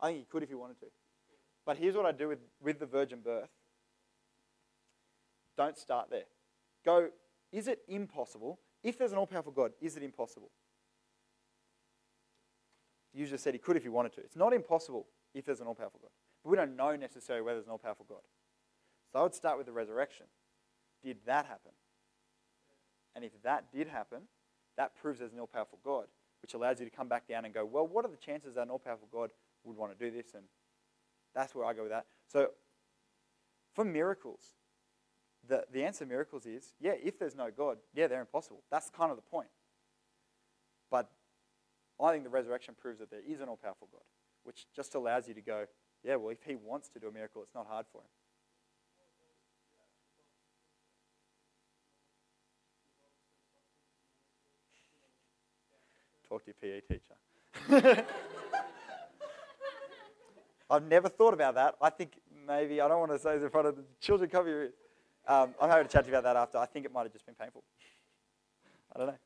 I think he could if he wanted to. But here's what I do with, with the virgin birth. Don't start there. Go, is it impossible? If there's an all powerful God, is it impossible? You just said he could if he wanted to. It's not impossible if there's an all powerful God. But we don't know necessarily whether there's an all powerful God. So I would start with the resurrection. Did that happen? And if that did happen, that proves there's an all powerful God, which allows you to come back down and go, well, what are the chances that an all powerful God would want to do this? And that's where I go with that. So for miracles, the, the answer to miracles is yeah, if there's no God, yeah, they're impossible. That's kind of the point. But I think the resurrection proves that there is an all powerful God, which just allows you to go, yeah, well, if he wants to do a miracle, it's not hard for him. Talk to your PE teacher. I've never thought about that. I think maybe, I don't want to say this in front of the children, cover your ears. Um, I'm happy to chat to you about that after. I think it might have just been painful. I don't know.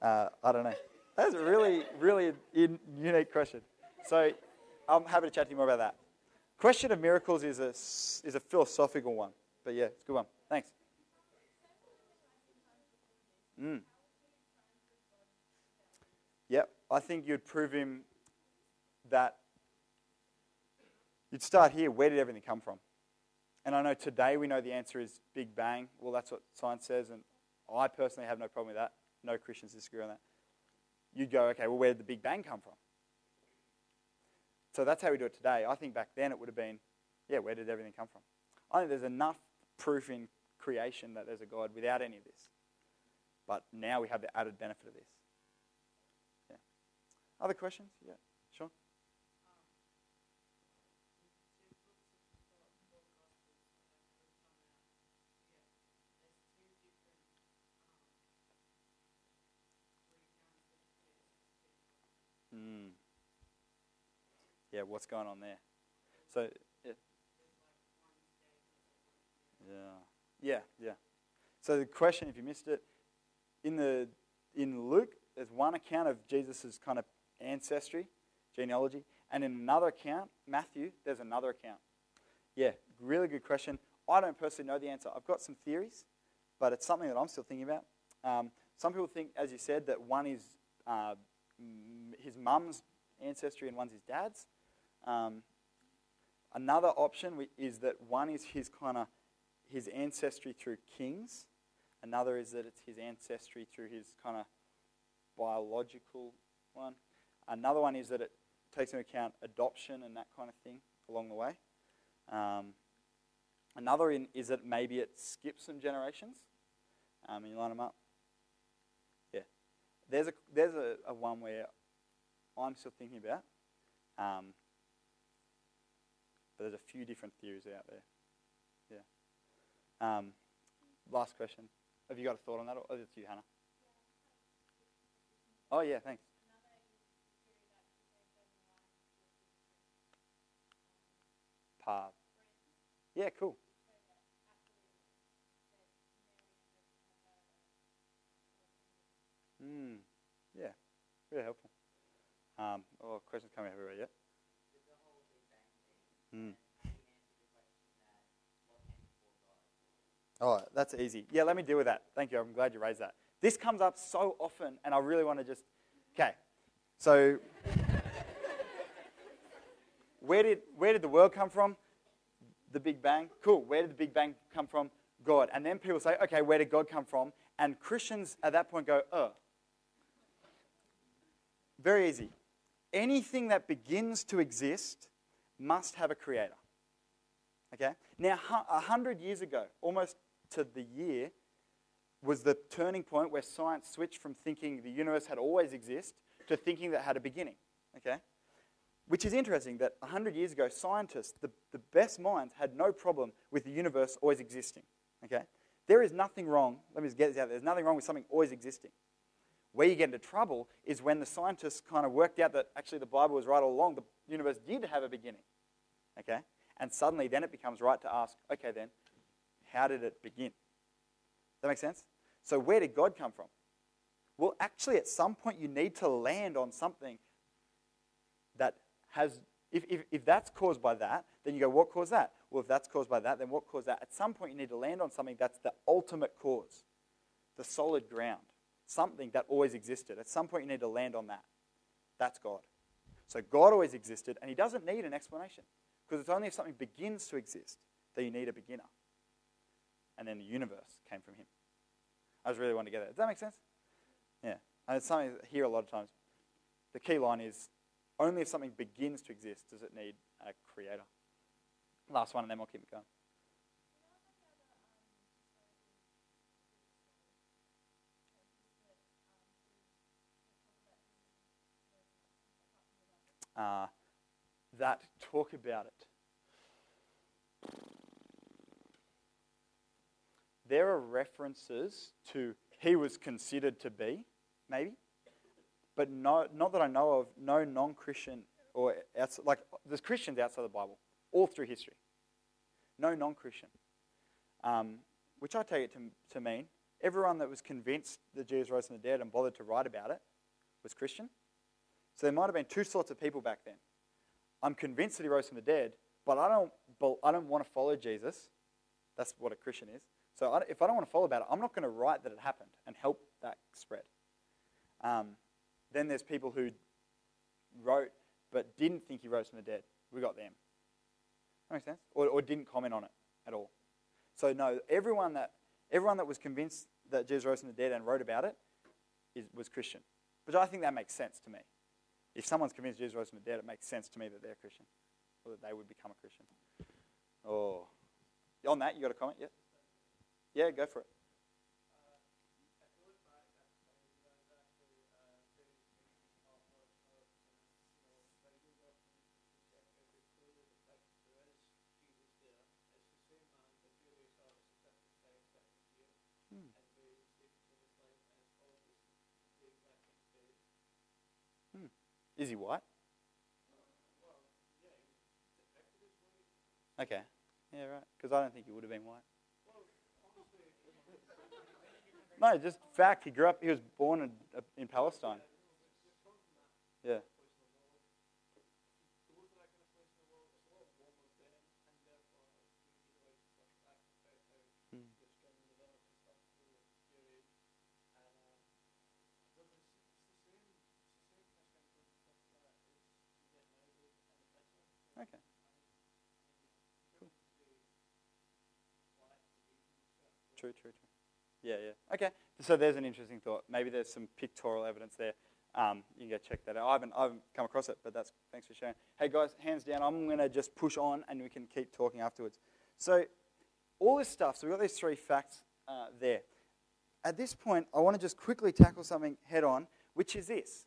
Uh, I don't know. That's a really, really in, unique question. So I'm happy to chat to you more about that. Question of miracles is a, is a philosophical one. But yeah, it's a good one. Thanks. Mm. Yep, I think you'd prove him that you'd start here. Where did everything come from? And I know today we know the answer is Big Bang. Well, that's what science says, and I personally have no problem with that. No Christians disagree on that. You'd go, okay, well, where did the Big Bang come from? So that's how we do it today. I think back then it would have been, yeah, where did everything come from? I think there's enough proof in creation that there's a God without any of this. But now we have the added benefit of this. Other questions? Yeah. sure. Mm. Yeah, what's going on there? So, yeah. Yeah, yeah, yeah. So the question, if you missed it, in the in Luke, there's one account of Jesus' kind of ancestry, genealogy, and in another account, Matthew, there's another account. Yeah, really good question. I don't personally know the answer. I've got some theories, but it's something that I'm still thinking about. Um, some people think, as you said, that one is uh, his mum's ancestry and one's his dad's. Um, another option is that one is his kind of his ancestry through kings. Another is that it's his ancestry through his kind of biological one. Another one is that it takes into account adoption and that kind of thing along the way. Um, another in, is that maybe it skips some generations. Um, and you line them up. Yeah. There's a there's a, a one where I'm still thinking about, um, but there's a few different theories out there. Yeah. Um, last question. Have you got a thought on that, or is it you, Hannah? Oh yeah, thanks. Yeah, cool. Mm, yeah, really helpful. Um, oh, questions coming everywhere yet? Mm. Oh, that's easy. Yeah, let me deal with that. Thank you. I'm glad you raised that. This comes up so often, and I really want to just. Okay, so where did where did the world come from? The Big Bang. Cool. Where did the Big Bang come from? God. And then people say, okay, where did God come from? And Christians at that point go, oh, very easy. Anything that begins to exist must have a creator. Okay? Now, a hundred years ago, almost to the year, was the turning point where science switched from thinking the universe had always existed to thinking that had a beginning. Okay? Which is interesting that 100 years ago, scientists, the, the best minds, had no problem with the universe always existing. Okay? There is nothing wrong, let me just get this out there's nothing wrong with something always existing. Where you get into trouble is when the scientists kind of worked out that actually the Bible was right all along, the universe did have a beginning. Okay? And suddenly then it becomes right to ask, okay then, how did it begin? Does that make sense? So where did God come from? Well, actually, at some point you need to land on something that has, if, if, if that's caused by that, then you go, what caused that? Well, if that's caused by that, then what caused that? At some point you need to land on something that's the ultimate cause, the solid ground, something that always existed. At some point you need to land on that. That's God. So God always existed, and He doesn't need an explanation. Because it's only if something begins to exist that you need a beginner. And then the universe came from him. I just really want to get that. Does that make sense? Yeah. And it's something I hear a lot of times. The key line is only if something begins to exist does it need a creator. Last one, and then we'll keep it going. Uh, that talk about it. There are references to he was considered to be, maybe, but no, not that I know of, no non Christian or outside, like there's Christians outside the Bible all through history. No non Christian. Um, which I take it to, to mean everyone that was convinced that Jesus rose from the dead and bothered to write about it was Christian. So there might have been two sorts of people back then. I'm convinced that he rose from the dead, but I don't, I don't want to follow Jesus. That's what a Christian is. So I, if I don't want to follow about it, I'm not going to write that it happened and help that spread. Um, then there's people who wrote but didn't think he rose from the dead. We got them. That makes sense? Or, or didn't comment on it at all. So no, everyone that everyone that was convinced that Jesus rose from the dead and wrote about it is, was Christian. But I think that makes sense to me. If someone's convinced Jesus rose from the dead, it makes sense to me that they're Christian, or that they would become a Christian. Oh, on that, you got a comment yet? Yeah, go for it. Is he white? Okay. Yeah, right. Because I don't think he would have been white. No, just fact. He grew up. He was born in, in Palestine. Yeah. Okay. Cool. True, true, true. Yeah, yeah. Okay. So there's an interesting thought. Maybe there's some pictorial evidence there. Um, you can go check that out. I haven't, I haven't come across it, but that's thanks for sharing. Hey guys, hands down. I'm going to just push on, and we can keep talking afterwards. So all this stuff. So we've got these three facts uh, there. At this point, I want to just quickly tackle something head on, which is this.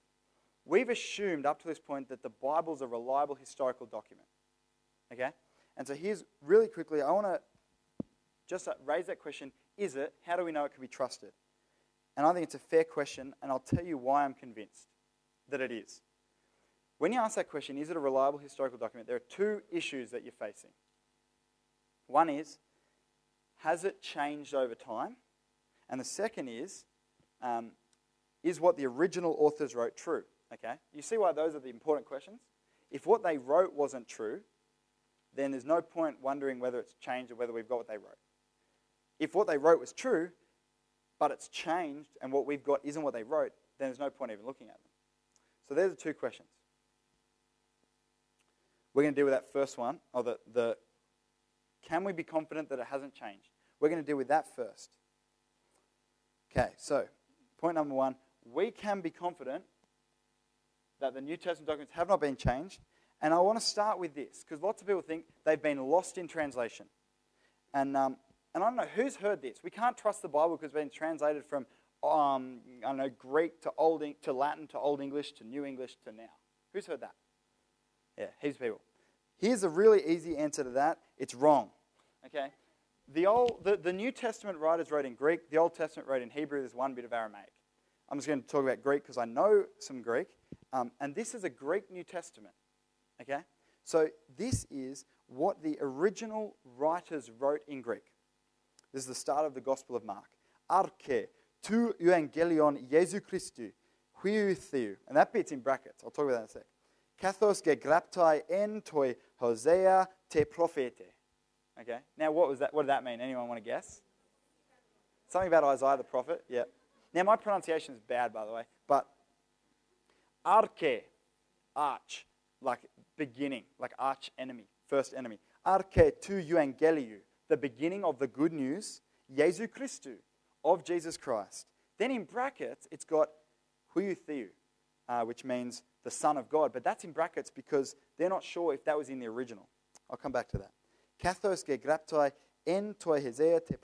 We've assumed up to this point that the Bible's a reliable historical document. Okay? And so here's really quickly, I want to just raise that question is it? How do we know it can be trusted? And I think it's a fair question, and I'll tell you why I'm convinced that it is. When you ask that question, is it a reliable historical document? There are two issues that you're facing. One is, has it changed over time? And the second is, um, is what the original authors wrote true? Okay? You see why those are the important questions? If what they wrote wasn't true, then there's no point wondering whether it's changed or whether we've got what they wrote. If what they wrote was true, but it's changed and what we've got isn't what they wrote, then there's no point even looking at them. So there's the two questions. We're going to deal with that first one, or the, the can we be confident that it hasn't changed? We're going to deal with that first. Okay, so point number one we can be confident that the New Testament documents have not been changed. And I want to start with this because lots of people think they've been lost in translation. And um, and I don't know who's heard this. We can't trust the Bible because it's been translated from um, I don't know Greek to old to Latin to Old English to New English to now. Who's heard that? Yeah, heaps of people. Here's a really easy answer to that. It's wrong. Okay, the old the, the New Testament writers wrote in Greek. The Old Testament wrote in Hebrew. There's one bit of Aramaic. I'm just going to talk about Greek because I know some Greek, um, and this is a Greek New Testament. Okay, so this is what the original writers wrote in Greek. This is the start of the Gospel of Mark. Arche tu evangelion Jesu Christu, huiu theu. And that bit's in brackets. I'll talk about that in a sec. Kathos ge graptai en toi Hosea te profete. Okay. Now, what was that? What did that mean? Anyone want to guess? Something about Isaiah the prophet. Yeah. Now, my pronunciation is bad, by the way, but arche, arch, like beginning, like arch enemy, first enemy. Arche tu evangeliu, the beginning of the good news, Jesu Christu, of Jesus Christ. Then in brackets, it's got huiu theou, uh, which means the Son of God. But that's in brackets because they're not sure if that was in the original. I'll come back to that. Kathos ge graptai en toi Hosea te.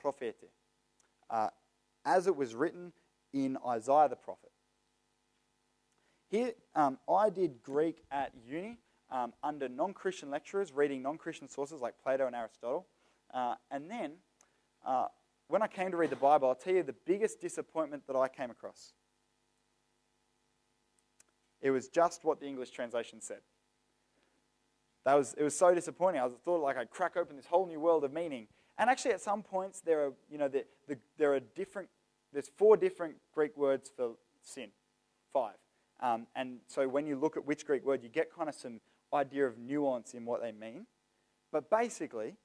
Uh, as it was written in Isaiah the prophet. Here, um, I did Greek at uni um, under non Christian lecturers, reading non Christian sources like Plato and Aristotle. Uh, and then, uh, when I came to read the Bible, I'll tell you the biggest disappointment that I came across. It was just what the English translation said. That was, it was so disappointing. I thought like I'd crack open this whole new world of meaning. And actually, at some points, there are, you know, the, the, there are different, there's four different Greek words for sin. Five. Um, and so when you look at which Greek word, you get kind of some idea of nuance in what they mean. But basically,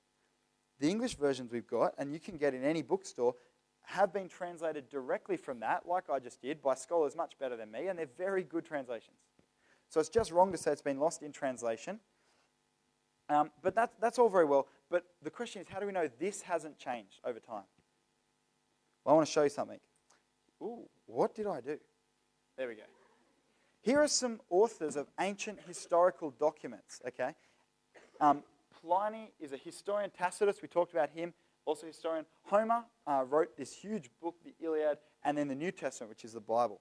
the English versions we've got, and you can get in any bookstore, have been translated directly from that, like I just did, by scholars much better than me, and they're very good translations. So it's just wrong to say it's been lost in translation. Um, but that, that's all very well. But the question is, how do we know this hasn't changed over time? Well, I want to show you something. Ooh, what did I do? There we go. Here are some authors of ancient historical documents, okay? Um, Pliny is a historian, Tacitus, we talked about him, also historian. Homer uh, wrote this huge book, the Iliad, and then the New Testament, which is the Bible.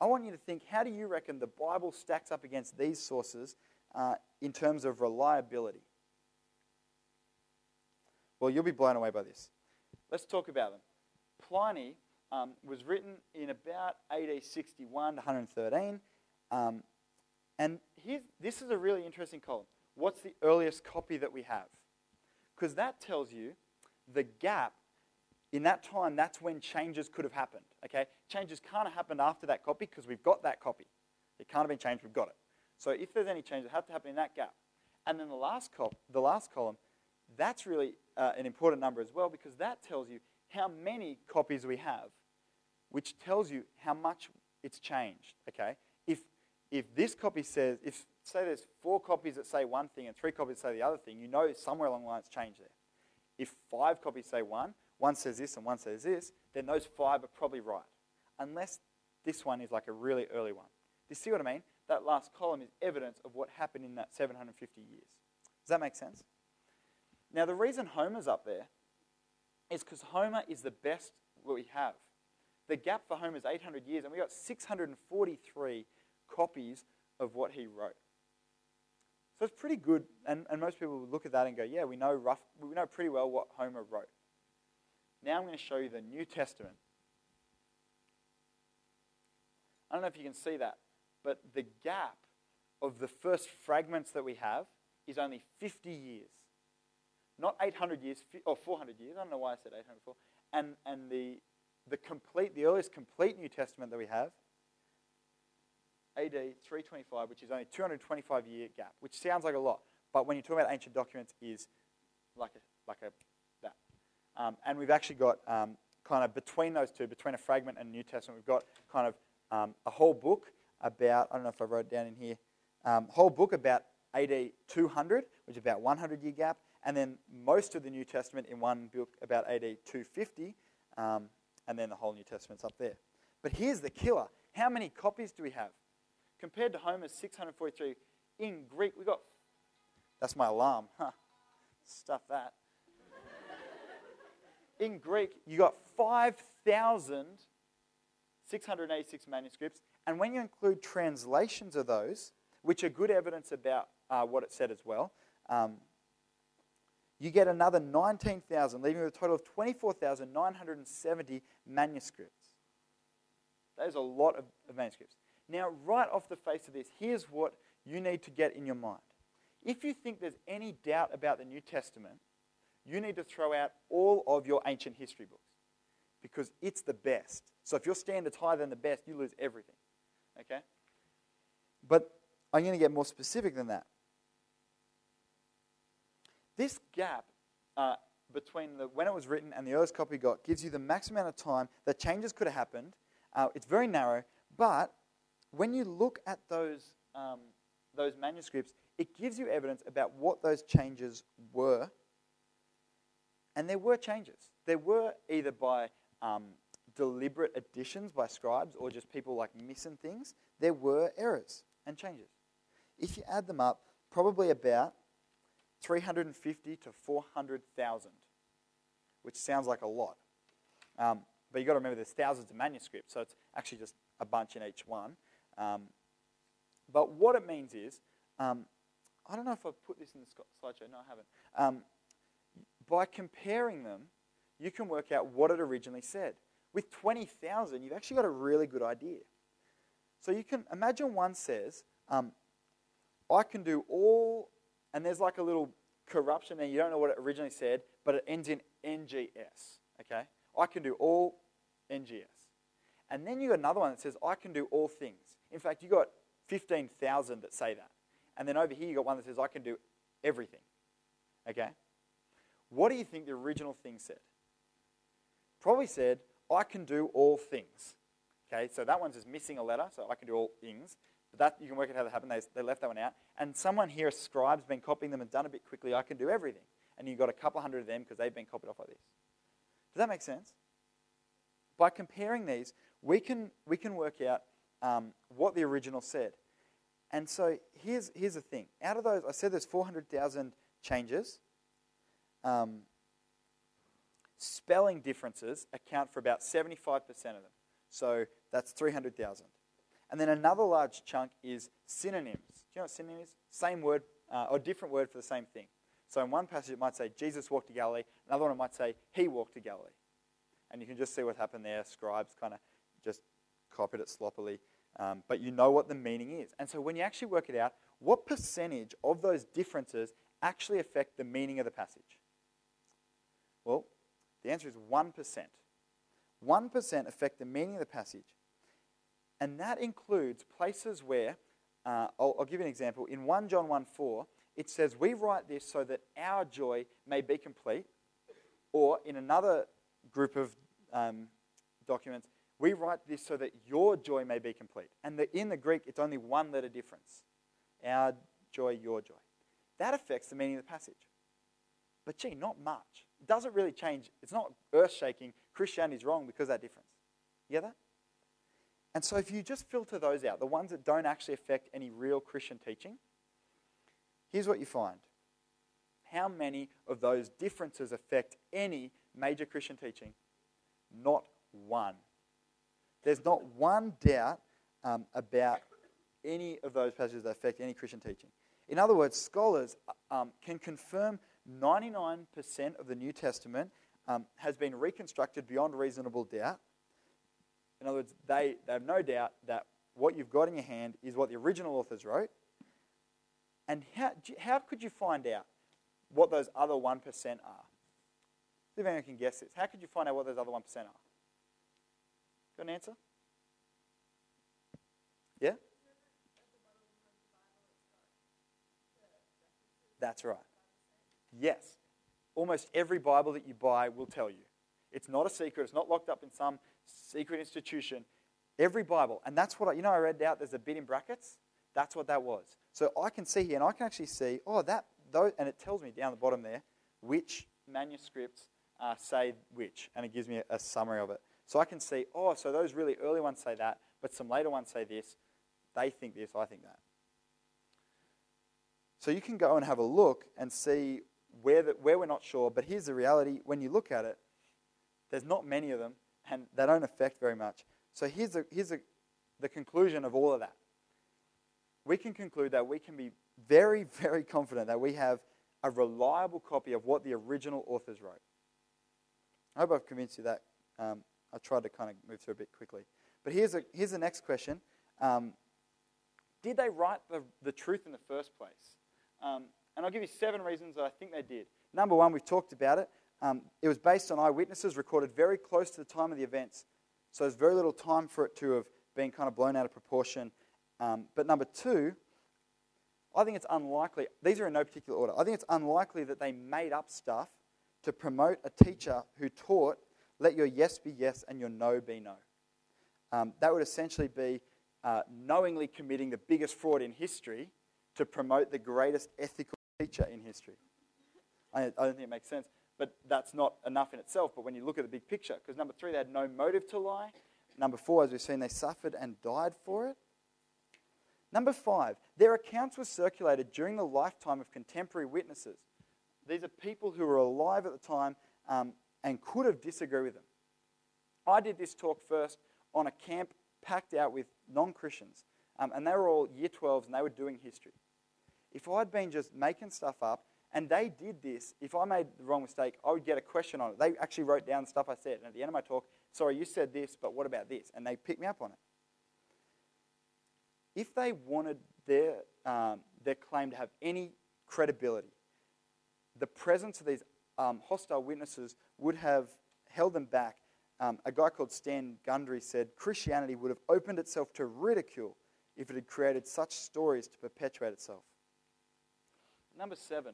I want you to think how do you reckon the Bible stacks up against these sources uh, in terms of reliability? Well, you'll be blown away by this. Let's talk about them. Pliny um, was written in about AD 61 to 113. Um, and this is a really interesting column what's the earliest copy that we have? Because that tells you the gap in that time, that's when changes could have happened. Okay? Changes can't have happened after that copy because we've got that copy. It can't have been changed, we've got it. So if there's any changes, it have to happen in that gap. And then the last, col- the last column, that's really uh, an important number as well because that tells you how many copies we have, which tells you how much it's changed. Okay? If, this copy says, if say there's four copies that say one thing and three copies say the other thing, you know somewhere along the line it's changed there. If five copies say one, one says this and one says this, then those five are probably right. Unless this one is like a really early one. Do you see what I mean? That last column is evidence of what happened in that 750 years. Does that make sense? Now, the reason Homer's up there is because Homer is the best we have. The gap for Homer is 800 years, and we got 643 copies of what he wrote. So it's pretty good, and, and most people look at that and go, yeah, we know, rough, we know pretty well what Homer wrote. Now I'm going to show you the New Testament. I don't know if you can see that, but the gap of the first fragments that we have is only 50 years. Not 800 years, or 400 years. I don't know why I said 804. And, and the, the complete, the earliest complete New Testament that we have AD 325, which is only 225 year gap, which sounds like a lot, but when you talk about ancient documents, is like a, like a that. Um, and we've actually got um, kind of between those two, between a fragment and New Testament, we've got kind of um, a whole book about, I don't know if I wrote it down in here, um, whole book about AD 200, which is about 100 year gap, and then most of the New Testament in one book about AD 250, um, and then the whole New Testament's up there. But here's the killer. How many copies do we have? Compared to Homer's 643 in Greek, we got. That's my alarm. Huh. Stuff that. in Greek, you got 5,686 manuscripts. And when you include translations of those, which are good evidence about uh, what it said as well, um, you get another 19,000, leaving with a total of 24,970 manuscripts. That is a lot of, of manuscripts. Now, right off the face of this, here's what you need to get in your mind. If you think there's any doubt about the New Testament, you need to throw out all of your ancient history books because it's the best. So if your standard's higher than the best, you lose everything. Okay? But I'm going to get more specific than that. This gap uh, between the, when it was written and the earliest copy got gives you the max amount of time that changes could have happened. Uh, it's very narrow, but when you look at those, um, those manuscripts, it gives you evidence about what those changes were. And there were changes. There were either by um, deliberate additions by scribes or just people like missing things. There were errors and changes. If you add them up, probably about 350 to 400,000, which sounds like a lot. Um, but you've got to remember there's thousands of manuscripts, so it's actually just a bunch in each one. Um, but what it means is, um, I don't know if I've put this in the slideshow. No, I haven't. Um, by comparing them, you can work out what it originally said. With 20,000, you've actually got a really good idea. So you can imagine one says, um, I can do all, and there's like a little corruption there. You don't know what it originally said, but it ends in NGS. Okay? I can do all NGS. And then you got another one that says, I can do all things. In fact, you got 15,000 that say that. And then over here, you got one that says, I can do everything. Okay? What do you think the original thing said? Probably said, I can do all things. Okay, so that one's just missing a letter, so I can do all things. But that you can work out how that happened. They, they left that one out. And someone here, a scribe's been copying them and done a bit quickly. I can do everything. And you've got a couple hundred of them because they've been copied off like this. Does that make sense? By comparing these, we can, we can work out um, what the original said. And so here's, here's the thing. Out of those, I said there's 400,000 changes. Um, spelling differences account for about 75% of them. So that's 300,000. And then another large chunk is synonyms. Do you know what synonyms is? Same word, uh, or different word for the same thing. So in one passage it might say Jesus walked to Galilee, another one it might say he walked to Galilee. And you can just see what happened there. Scribes kind of just copied it sloppily. Um, but you know what the meaning is. And so when you actually work it out, what percentage of those differences actually affect the meaning of the passage? Well, the answer is 1%. 1% affect the meaning of the passage. And that includes places where, uh, I'll, I'll, give you an example. In 1 John 1 4, it says, We write this so that our joy may be complete. Or in another group of um, documents, we write this so that your joy may be complete. And the, in the Greek, it's only one letter difference. Our joy, your joy. That affects the meaning of the passage. But gee, not much. It doesn't really change. It's not earth shaking. Christianity's wrong because of that difference. You get that? And so if you just filter those out, the ones that don't actually affect any real Christian teaching, here's what you find. How many of those differences affect any major Christian teaching? Not one. There's not one doubt um, about any of those passages that affect any Christian teaching. In other words, scholars um, can confirm 99% of the New Testament um, has been reconstructed beyond reasonable doubt. In other words, they, they have no doubt that what you've got in your hand is what the original authors wrote. And how, how could you find out what those other 1% are? See if anyone can guess this. How could you find out what those other 1% are? Got an answer? Yeah? That's right. Yes. Almost every Bible that you buy will tell you. It's not a secret, it's not locked up in some secret institution. Every Bible, and that's what I, you know, I read out there's a bit in brackets. That's what that was. So I can see here, and I can actually see, oh, that, those, and it tells me down the bottom there which manuscripts uh, say which, and it gives me a, a summary of it. So I can see, oh, so those really early ones say that, but some later ones say this. They think this, I think that. So you can go and have a look and see where, the, where we're not sure, but here's the reality when you look at it, there's not many of them, and they don't affect very much. So here's, a, here's a, the conclusion of all of that. We can conclude that we can be very, very confident that we have a reliable copy of what the original authors wrote. I hope I've convinced you that. Um, I tried to kind of move through a bit quickly. But here's, a, here's the next question um, Did they write the, the truth in the first place? Um, and I'll give you seven reasons that I think they did. Number one, we've talked about it. Um, it was based on eyewitnesses recorded very close to the time of the events. So there's very little time for it to have been kind of blown out of proportion. Um, but number two, I think it's unlikely, these are in no particular order, I think it's unlikely that they made up stuff to promote a teacher who taught, let your yes be yes and your no be no. Um, that would essentially be uh, knowingly committing the biggest fraud in history to promote the greatest ethical teacher in history. I, I don't think it makes sense. But that's not enough in itself. But when you look at the big picture, because number three, they had no motive to lie. Number four, as we've seen, they suffered and died for it. Number five, their accounts were circulated during the lifetime of contemporary witnesses. These are people who were alive at the time um, and could have disagreed with them. I did this talk first on a camp packed out with non Christians, um, and they were all year 12s and they were doing history. If I'd been just making stuff up, and they did this, if I made the wrong mistake, I would get a question on it. They actually wrote down stuff I said, and at the end of my talk, sorry, you said this, but what about this? And they picked me up on it. If they wanted their, um, their claim to have any credibility, the presence of these um, hostile witnesses would have held them back. Um, a guy called Stan Gundry said Christianity would have opened itself to ridicule if it had created such stories to perpetuate itself. Number seven,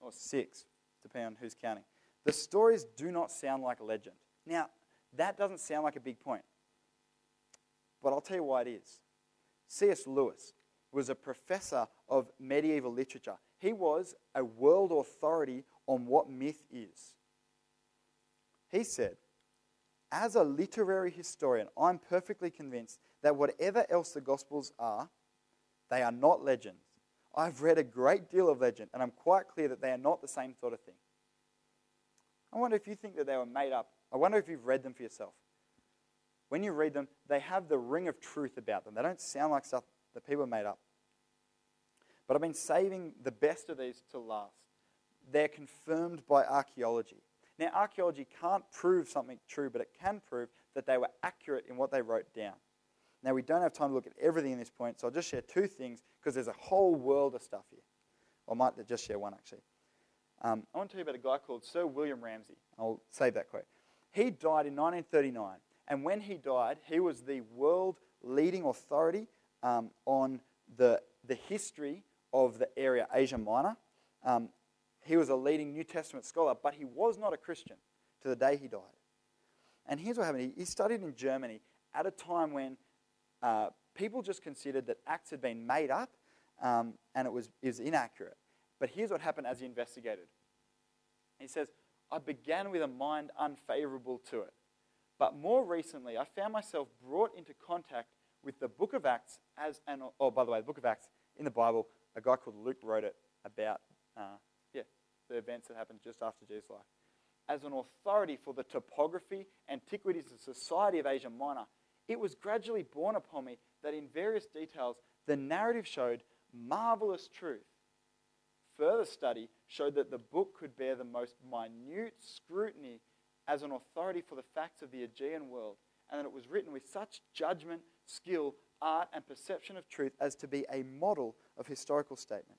or six, depending on who's counting. The stories do not sound like a legend. Now, that doesn't sound like a big point, but I'll tell you why it is. C.S. Lewis was a professor of medieval literature. He was a world authority on what myth is. He said, As a literary historian, I'm perfectly convinced that whatever else the Gospels are, they are not legends. I've read a great deal of legend, and I'm quite clear that they are not the same sort of thing. I wonder if you think that they were made up. I wonder if you've read them for yourself. When you read them, they have the ring of truth about them. They don't sound like stuff that people made up. But I've been saving the best of these to last. They're confirmed by archaeology. Now, archaeology can't prove something true, but it can prove that they were accurate in what they wrote down. Now, we don't have time to look at everything in this point, so I'll just share two things because there's a whole world of stuff here. I might just share one, actually. Um, I want to tell you about a guy called Sir William Ramsay. I'll save that quote. He died in 1939. And when he died, he was the world leading authority um, on the, the history of the area Asia Minor. Um, he was a leading New Testament scholar, but he was not a Christian to the day he died. And here's what happened he studied in Germany at a time when uh, people just considered that Acts had been made up um, and it was, it was inaccurate. But here's what happened as he investigated. He says, I began with a mind unfavorable to it. But more recently, I found myself brought into contact with the book of Acts as an, oh, by the way, the book of Acts in the Bible, a guy called Luke wrote it about, uh, the events that happened just after Jesus' life. As an authority for the topography, antiquities, and society of Asia Minor, it was gradually borne upon me that in various details, the narrative showed marvelous truth. Further study showed that the book could bear the most minute scrutiny as an authority for the facts of the Aegean world, and that it was written with such judgment, skill, art, and perception of truth as to be a model of historical statement.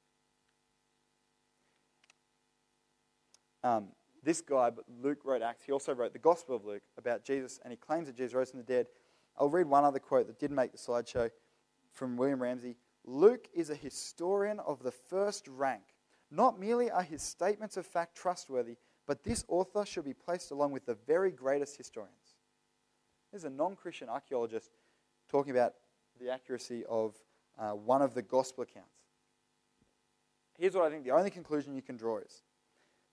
Um, this guy, Luke wrote Acts, he also wrote the Gospel of Luke about Jesus, and he claims that Jesus rose from the dead. I'll read one other quote that did make the slideshow from William Ramsay. Luke is a historian of the first rank. Not merely are his statements of fact trustworthy, but this author should be placed along with the very greatest historians. There's a non Christian archaeologist talking about the accuracy of uh, one of the gospel accounts. Here's what I think the only conclusion you can draw is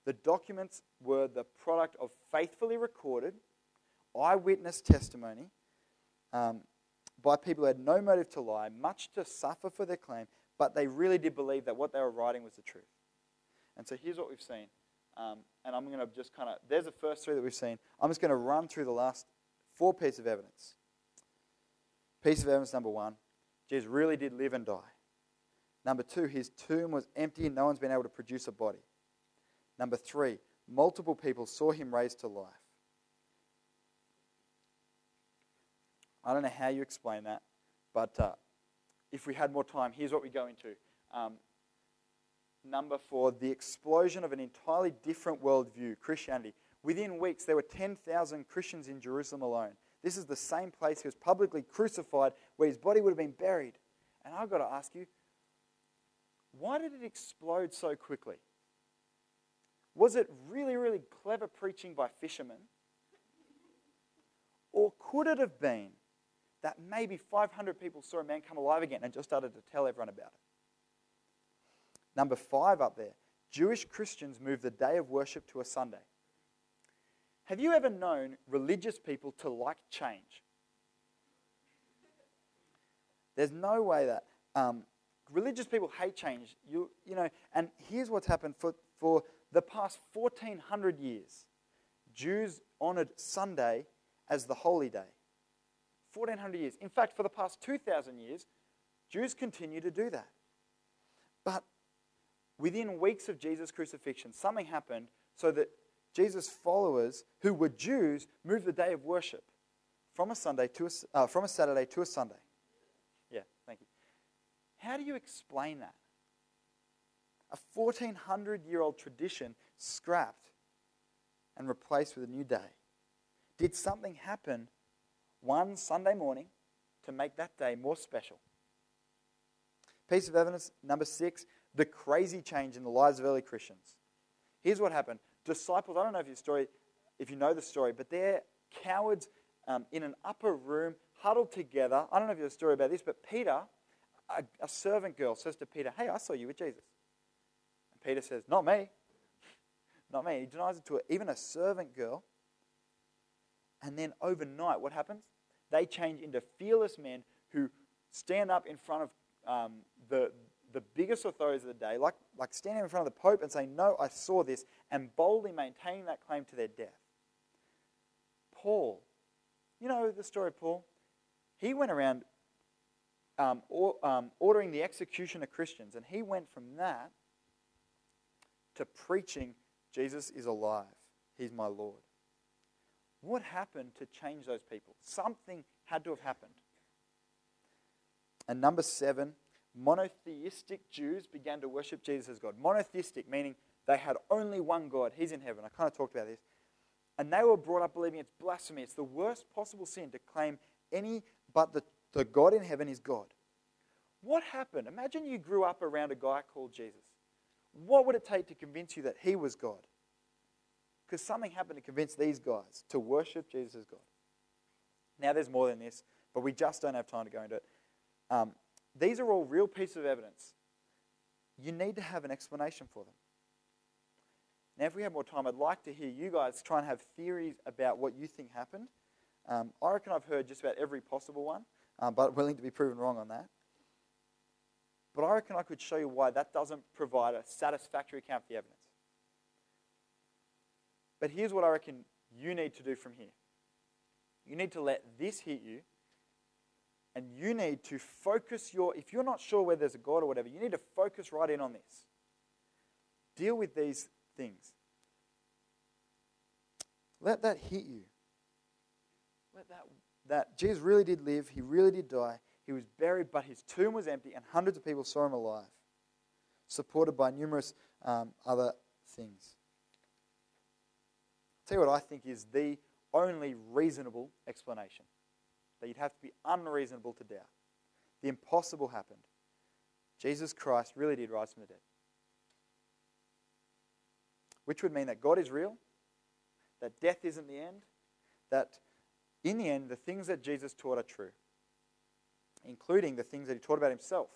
the documents were the product of faithfully recorded eyewitness testimony um, by people who had no motive to lie, much to suffer for their claim, but they really did believe that what they were writing was the truth. And so here's what we've seen Um, and I'm going to just kind of, there's the first three that we've seen. I'm just going to run through the last four pieces of evidence. Piece of evidence number one Jesus really did live and die. Number two, his tomb was empty and no one's been able to produce a body. Number three, multiple people saw him raised to life. I don't know how you explain that, but uh, if we had more time, here's what we go into. Um, number four, the explosion of an entirely different worldview, Christianity. Within weeks, there were 10,000 Christians in Jerusalem alone. This is the same place he was publicly crucified, where his body would have been buried. And I've got to ask you, why did it explode so quickly? Was it really, really clever preaching by fishermen? Or could it have been that maybe 500 people saw a man come alive again and just started to tell everyone about it? Number five up there Jewish Christians moved the day of worship to a Sunday. Have you ever known religious people to like change? There's no way that um, religious people hate change. You, you know, and here's what's happened for, for the past 1400 years. Jews honored Sunday as the holy day. 1400 years. In fact, for the past 2000 years, Jews continue to do that. But within weeks of Jesus' crucifixion, something happened so that Jesus' followers, who were Jews, moved the day of worship from a Sunday to a, uh, from a Saturday to a Sunday. Yeah, thank you. How do you explain that? A 1400 year old tradition scrapped and replaced with a new day. Did something happen one Sunday morning to make that day more special? Piece of evidence number six the crazy change in the lives of early Christians. Here's what happened disciples, I don't know if you story, if you know the story, but they're cowards um, in an upper room, huddled together. I don't know if you have a story about this, but Peter, a, a servant girl, says to Peter, Hey, I saw you with Jesus. Peter says, Not me. Not me. He denies it to a, even a servant girl. And then overnight, what happens? They change into fearless men who stand up in front of um, the, the biggest authorities of the day, like, like standing in front of the Pope and saying, No, I saw this, and boldly maintaining that claim to their death. Paul, you know the story of Paul? He went around um, or, um, ordering the execution of Christians, and he went from that to preaching Jesus is alive, he's my Lord. What happened to change those people? Something had to have happened. And number seven, monotheistic Jews began to worship Jesus as God. Monotheistic, meaning they had only one God. He's in heaven. I kind of talked about this. And they were brought up believing it's blasphemy. It's the worst possible sin to claim any but the, the God in heaven is God. What happened? Imagine you grew up around a guy called Jesus. What would it take to convince you that he was God? Because something happened to convince these guys to worship Jesus as God. Now, there's more than this, but we just don't have time to go into it. Um, these are all real pieces of evidence. You need to have an explanation for them. Now, if we have more time, I'd like to hear you guys try and have theories about what you think happened. Um, I reckon I've heard just about every possible one, um, but willing to be proven wrong on that. But I reckon I could show you why that doesn't provide a satisfactory account of the evidence. But here's what I reckon you need to do from here you need to let this hit you and you need to focus your, if you're not sure whether there's a God or whatever, you need to focus right in on this. Deal with these things. Let that hit you. Let that, that Jesus really did live, he really did die, he was buried, but his tomb was empty, and hundreds of people saw him alive, supported by numerous um, other things. I'll tell you what I think is the only reasonable explanation that you'd have to be unreasonable to doubt. The impossible happened. Jesus Christ really did rise from the dead. Which would mean that God is real, that death isn't the end, that in the end, the things that Jesus taught are true, including the things that he taught about himself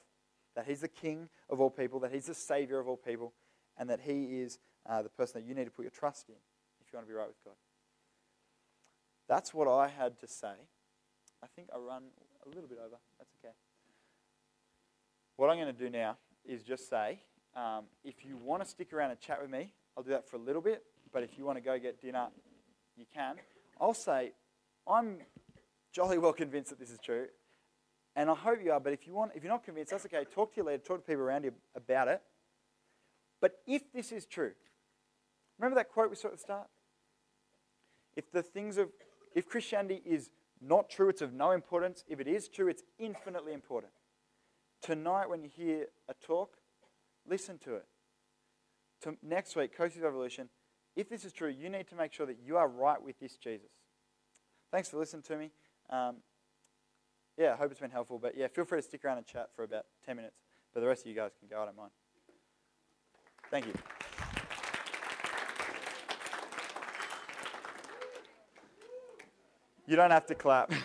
that he's the king of all people, that he's the savior of all people, and that he is uh, the person that you need to put your trust in if you want to be right with God. That's what I had to say. I think I run a little bit over. That's okay. What I'm going to do now is just say, um, if you want to stick around and chat with me I'll do that for a little bit, but if you want to go get dinner, you can. I'll say, I'm jolly well convinced that this is true, and I hope you are, but if, you want, if you're not convinced, that's okay. Talk to your leader, talk to people around you about it. But if this is true, remember that quote we saw at the start? If the things of, if Christianity is not true, it's of no importance. If it is true, it's infinitely important. Tonight, when you hear a talk, listen to it. To next week, Coast of Evolution, if this is true, you need to make sure that you are right with this Jesus. Thanks for listening to me. Um, yeah, I hope it's been helpful. But yeah, feel free to stick around and chat for about 10 minutes. But the rest of you guys can go, I don't mind. Thank you. You don't have to clap.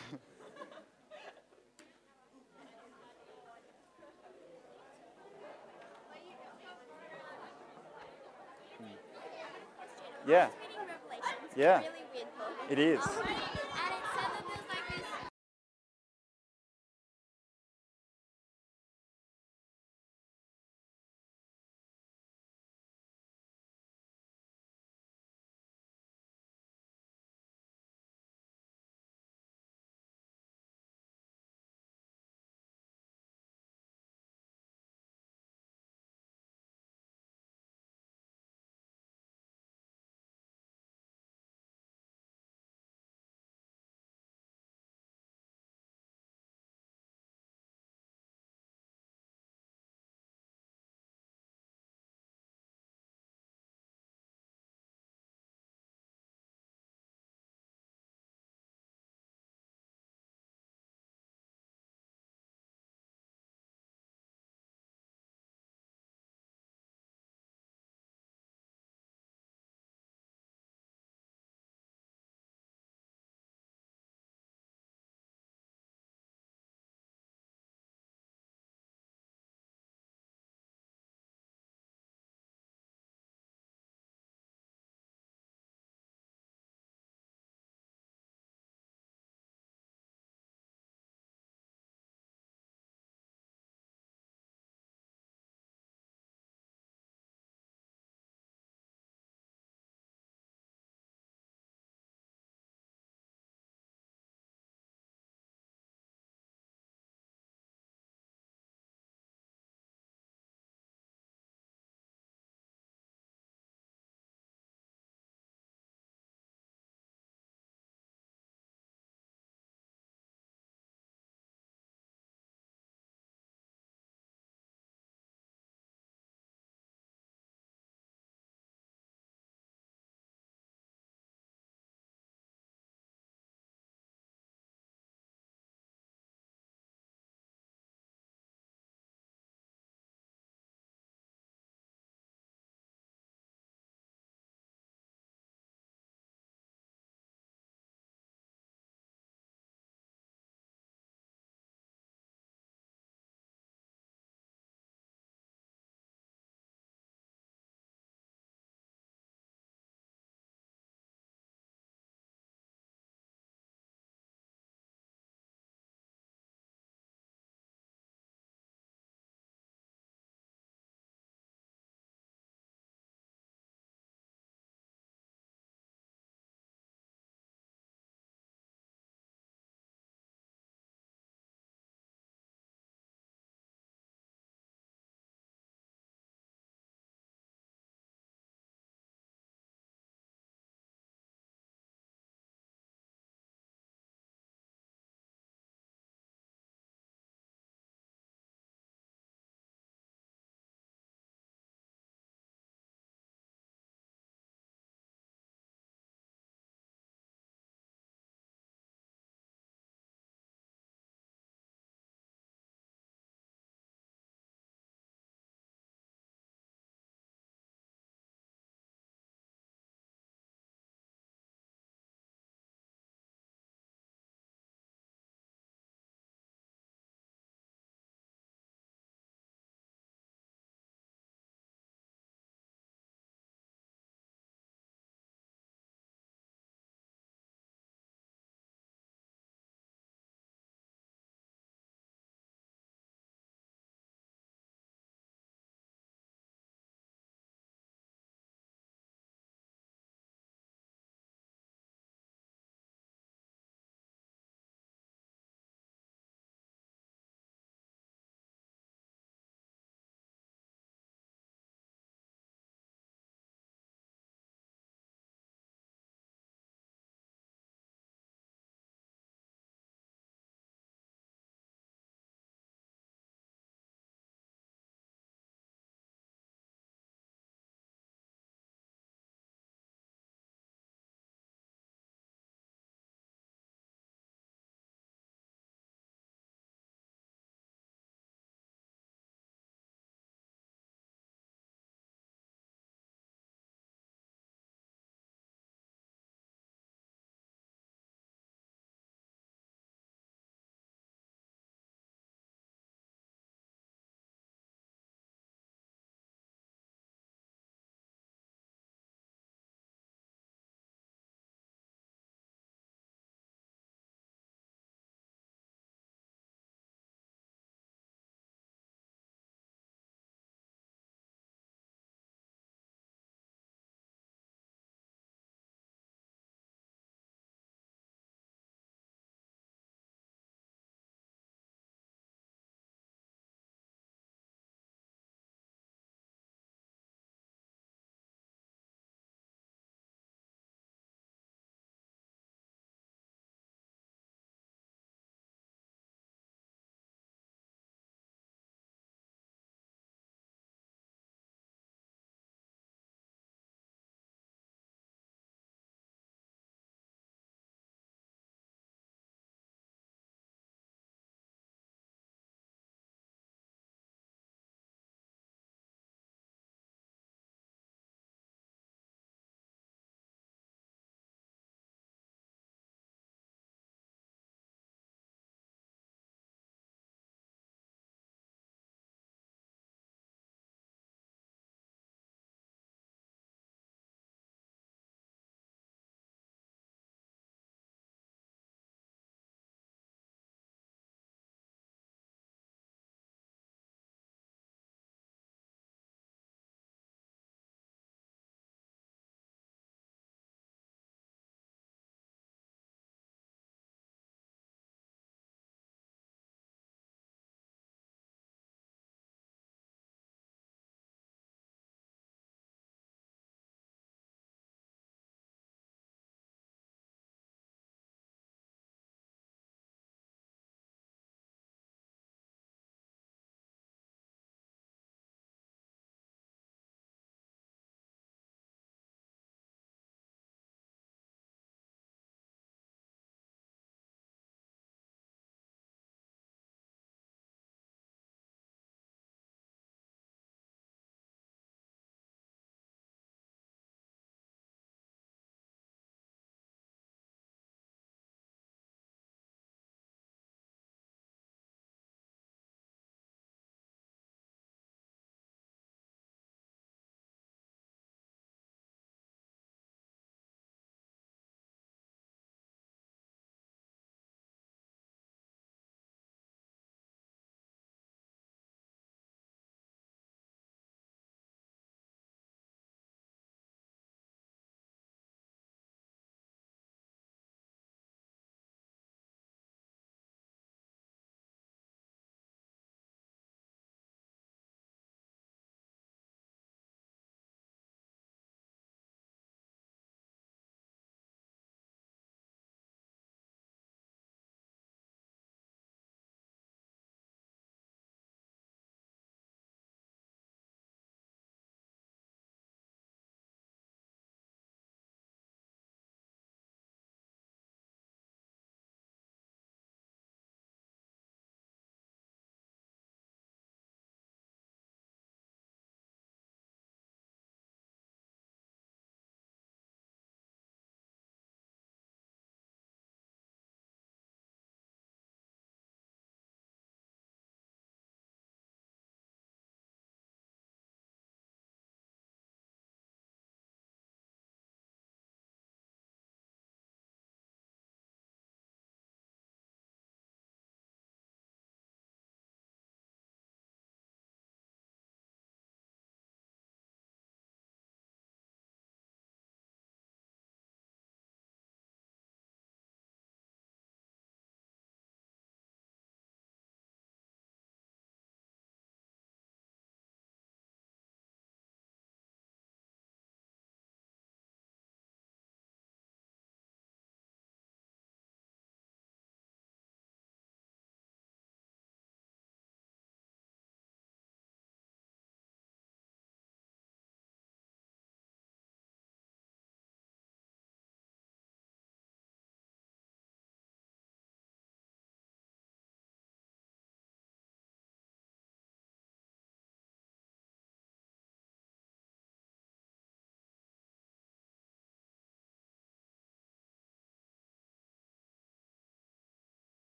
Hmm. yeah. Yeah. It is.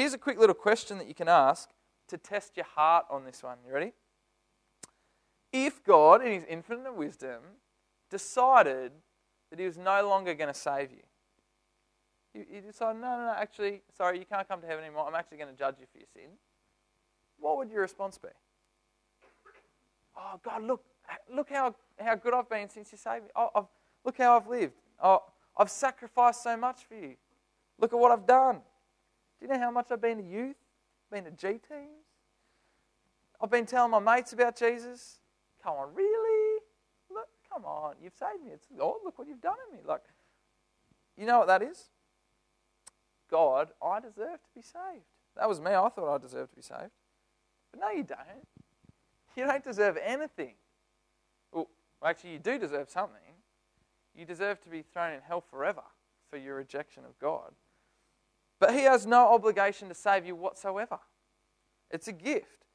Here's a quick little question that you can ask to test your heart on this one. You ready? If God, in His infinite wisdom, decided that He was no longer going to save you, He decided, no, no, no, actually, sorry, you can't come to heaven anymore. I'm actually going to judge you for your sin. What would your response be? Oh, God, look, look how, how good I've been since you saved me. Oh, I've, look how I've lived. Oh, I've sacrificed so much for you. Look at what I've done. Do you know how much I've been to youth? Been to G teams? I've been telling my mates about Jesus. Come on, really? Look, come on, you've saved me. It's, oh, look what you've done in me. Like, you know what that is? God, I deserve to be saved. That was me. I thought I deserved to be saved. But no, you don't. You don't deserve anything. Well, actually, you do deserve something. You deserve to be thrown in hell forever for your rejection of God. But He has no obligation to save you whatsoever. It's a gift.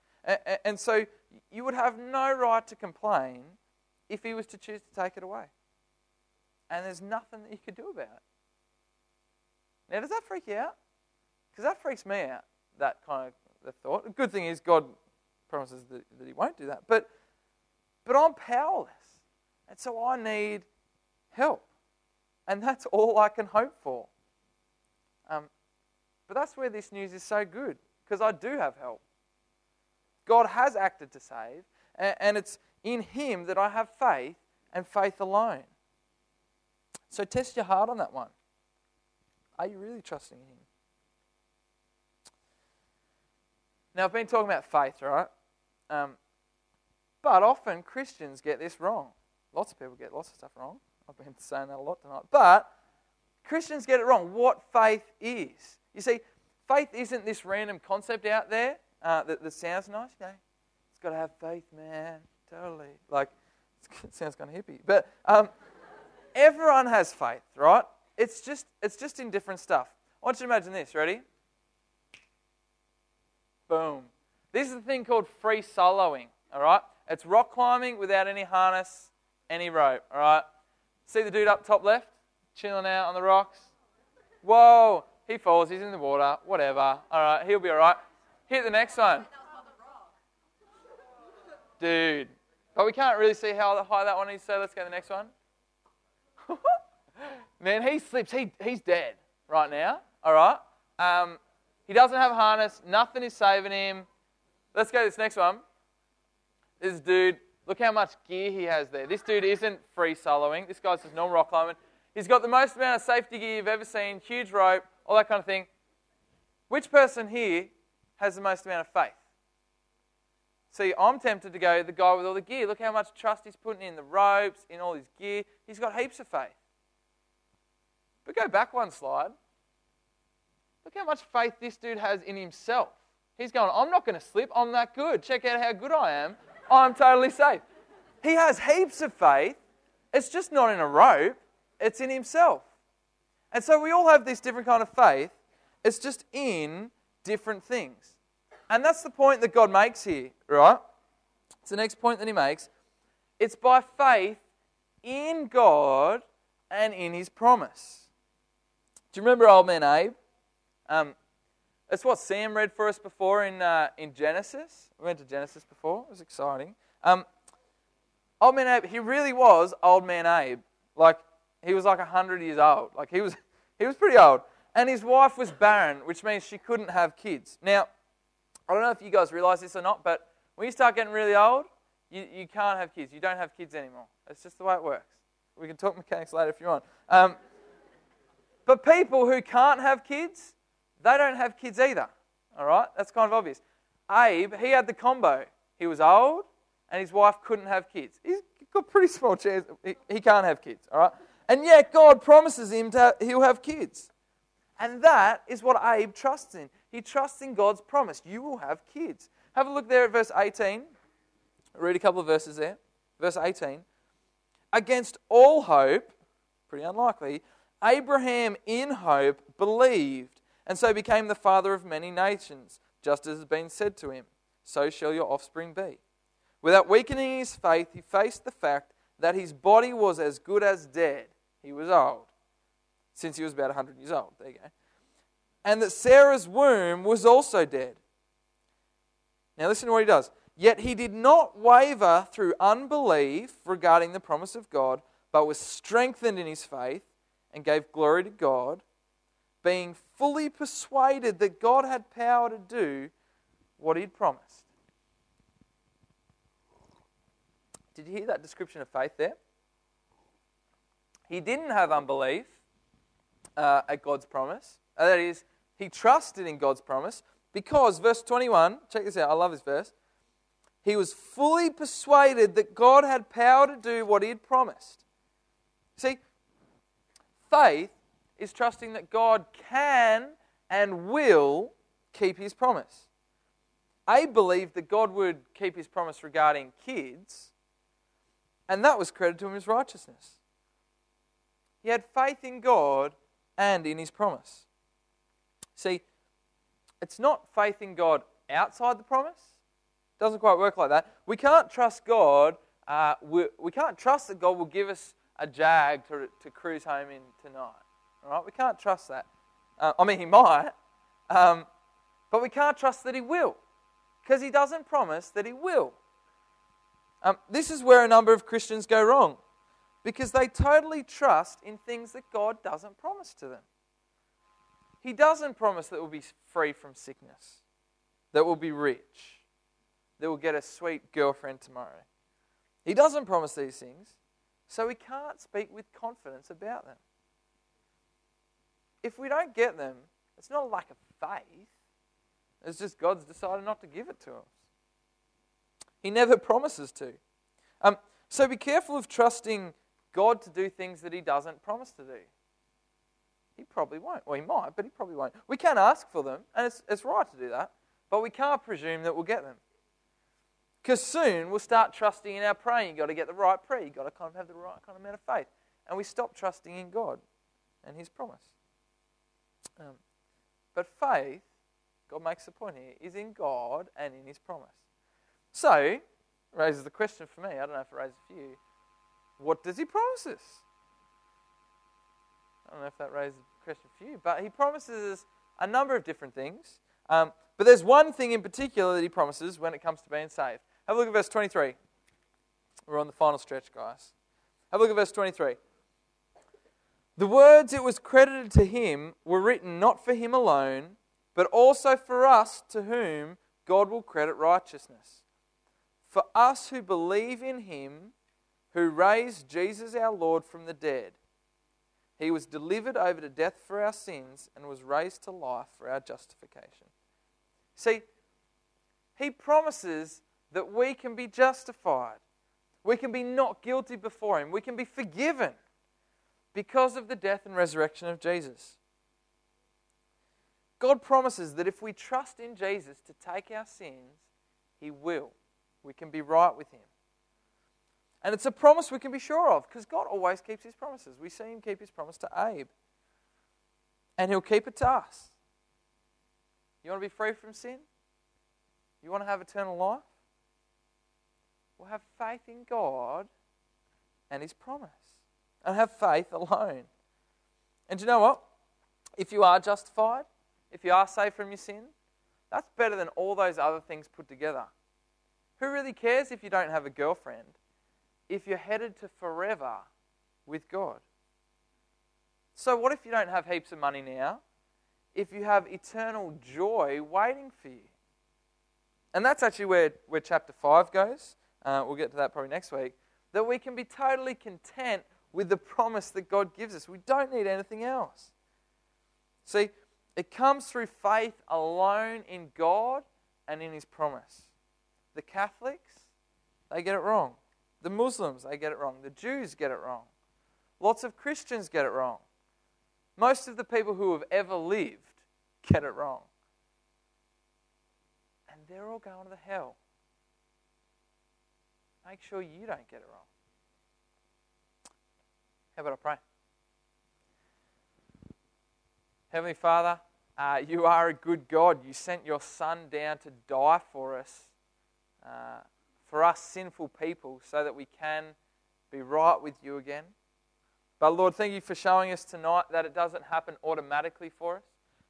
And so you would have no right to complain if He was to choose to take it away. And there's nothing that you could do about it. Now, does that freak you out? Because that freaks me out, that kind of the thought. The good thing is, God promises that, that He won't do that. But, but I'm powerless. And so I need help. And that's all I can hope for. Um, but that's where this news is so good, because I do have help. God has acted to save, and, it's in Him that I have faith and faith alone. So test your heart on that one. Are you really trusting in Him? Now, I've been talking about faith, right? Um, but often Christians get this wrong. Lots of people get lots of stuff wrong. I've been saying that a lot tonight. But Christians get it wrong. What faith is. You see, faith isn't this random concept out there uh, that, that sounds nice. You know, it's got to have faith, man. Totally. Like, it sounds kind of hippie. But um, everyone has faith, right? It's just, it's just in different stuff. I want you to imagine this. Ready? Boom. This is a thing called free soloing, all right? It's rock climbing without any harness, any rope, all right? See the dude up top left? Chilling out on the rocks? Whoa, he falls, he's in the water, whatever. All right, he'll be all right. Hit the next one. Dude. But we can't really see how high that one is, so let's go to the next one. Man, he slips. He, he's dead right now. All right. Um, he doesn't have a harness. Nothing is saving him. Let's go to this next one. This dude, look how much gear he has there. This dude isn't free soloing. This guy's just normal rock climbing. He's got the most amount of safety gear you've ever seen, huge rope, all that kind of thing. Which person here has the most amount of faith? See, I'm tempted to go the guy with all the gear. Look how much trust he's putting in the ropes, in all his gear. He's got heaps of faith. But go back one slide. Look how much faith this dude has in himself. He's going, I'm not going to slip. I'm that good. Check out how good I am. I'm totally safe. He has heaps of faith. It's just not in a rope, it's in himself. And so we all have this different kind of faith. It's just in different things. And that's the point that God makes here, right? It's the next point that he makes. It's by faith in God and in his promise. Do you remember old man Abe? Um, that's what Sam read for us before in, uh, in Genesis. We went to Genesis before, it was exciting. Um, old man Abe, he really was old man Abe. Like, he was like 100 years old. Like, he was, he was pretty old. And his wife was barren, which means she couldn't have kids. Now, I don't know if you guys realize this or not, but when you start getting really old, you, you can't have kids. You don't have kids anymore. It's just the way it works. We can talk mechanics later if you want. Um, but people who can't have kids, they don't have kids either. All right? That's kind of obvious. Abe, he had the combo. He was old and his wife couldn't have kids. He's got pretty small chance. He, he can't have kids. All right? And yet God promises him that he'll have kids. And that is what Abe trusts in. He trusts in God's promise. You will have kids. Have a look there at verse 18. read a couple of verses there. Verse 18. Against all hope, pretty unlikely, Abraham in hope believed and so became the father of many nations, just as has been said to him, So shall your offspring be. Without weakening his faith, he faced the fact that his body was as good as dead. He was old, since he was about 100 years old. There you go. and that Sarah's womb was also dead. Now, listen to what he does. Yet he did not waver through unbelief regarding the promise of God, but was strengthened in his faith and gave glory to God, being fully persuaded that God had power to do what he'd promised. Did you hear that description of faith there? He didn't have unbelief uh, at God's promise. Uh, that is, he trusted in God's promise because, verse 21, check this out, I love this verse. He was fully persuaded that God had power to do what he had promised. See, faith is trusting that God can and will keep his promise. Abe believed that God would keep his promise regarding kids, and that was credited to him as righteousness. He had faith in God and in his promise. See, it's not faith in God outside the promise. It doesn't quite work like that. We can't trust God. Uh, we, we can't trust that God will give us a jag to, to cruise home in tonight. All right? We can't trust that. Uh, I mean, He might, um, but we can't trust that He will because He doesn't promise that He will. Um, this is where a number of Christians go wrong because they totally trust in things that God doesn't promise to them. He doesn't promise that we'll be free from sickness, that we'll be rich, that we'll get a sweet girlfriend tomorrow. He doesn't promise these things, so we can't speak with confidence about them. If we don't get them, it's not a lack of faith, it's just God's decided not to give it to us. He never promises to. Um, so be careful of trusting God to do things that He doesn't promise to do? He probably won't. Well, He might, but He probably won't. We can ask for them, and it's, it's right to do that, but we can't presume that we'll get them. Because soon we'll start trusting in our praying. You've got to get the right prayer. You've got to kind of have the right kind of amount of faith. And we stop trusting in God and His promise. Um, but faith, God makes the point here, is in God and in His promise. So, raises the question for me. I don't know if it raises for you. What does he promise us? I don't know if that raises a question for you, but he promises us a number of different things. Um, but there's one thing in particular that he promises when it comes to being saved. Have a look at verse 23. We're on the final stretch, guys. Have a look at verse 23. The words it was credited to him were written not for him alone, but also for us to whom God will credit righteousness. For us who believe in him who raised Jesus our Lord from the dead. He was delivered over to death for our sins and was raised to life for our justification. See, he promises that we can be justified. We can be not guilty before him. We can be forgiven because of the death and resurrection of Jesus. God promises that if we trust in Jesus to take our sins, he will. We can be right with him. And it's a promise we can be sure of because God always keeps his promises. We see him keep his promise to Abe, and he'll keep it to us. You want to be free from sin? You want to have eternal life? Well, have faith in God and his promise, and have faith alone. And you know what? If you are justified, if you are saved from your sin, that's better than all those other things put together. Who really cares if you don't have a girlfriend? If you're headed to forever with God. So, what if you don't have heaps of money now? If you have eternal joy waiting for you? And that's actually where, where chapter 5 goes. Uh, we'll get to that probably next week. That we can be totally content with the promise that God gives us. We don't need anything else. See, it comes through faith alone in God and in His promise. The Catholics, they get it wrong. The Muslims, they get it wrong. The Jews get it wrong. Lots of Christians get it wrong. Most of the people who have ever lived get it wrong. And they're all going to hell. Make sure you don't get it wrong. How about I pray? Heavenly Father, uh, you are a good God. You sent your Son down to die for us. Uh, for us sinful people so that we can be right with you again. But Lord, thank you for showing us tonight that it doesn't happen automatically for us.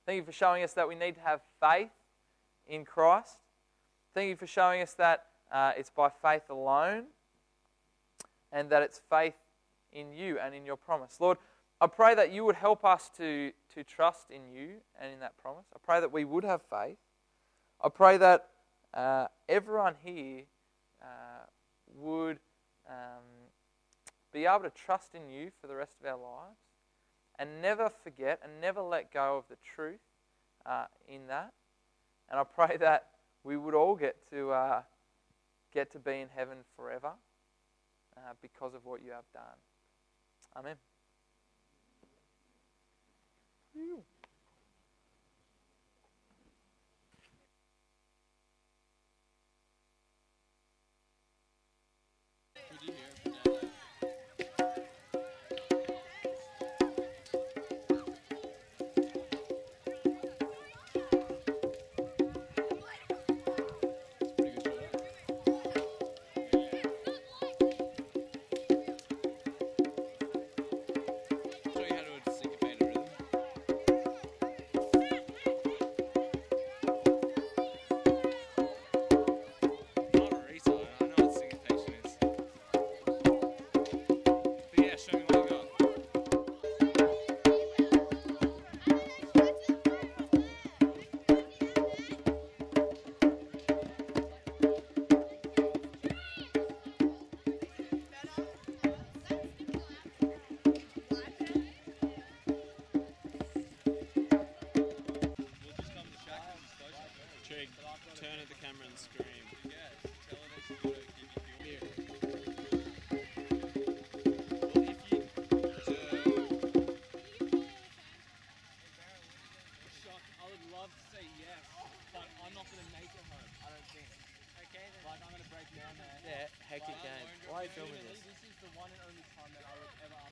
Thank you for showing us that we need to have faith in Christ. Thank you for showing us that uh, it's by faith alone and that it's faith in you and in your promise. Lord, I pray that you would help us to, to trust in you and in that promise. I pray that we would have faith. I pray that uh, everyone here uh, would um, be able to trust in you for the rest of our lives and never forget and never let go of the truth uh, in that. And I pray that we would all get to uh, get to be in heaven forever uh, because of what you have done. Amen. I would love to say yes, but I'm not going to make it home. I don't think. Like, I'm going to break down there. Can. Why are you filming this?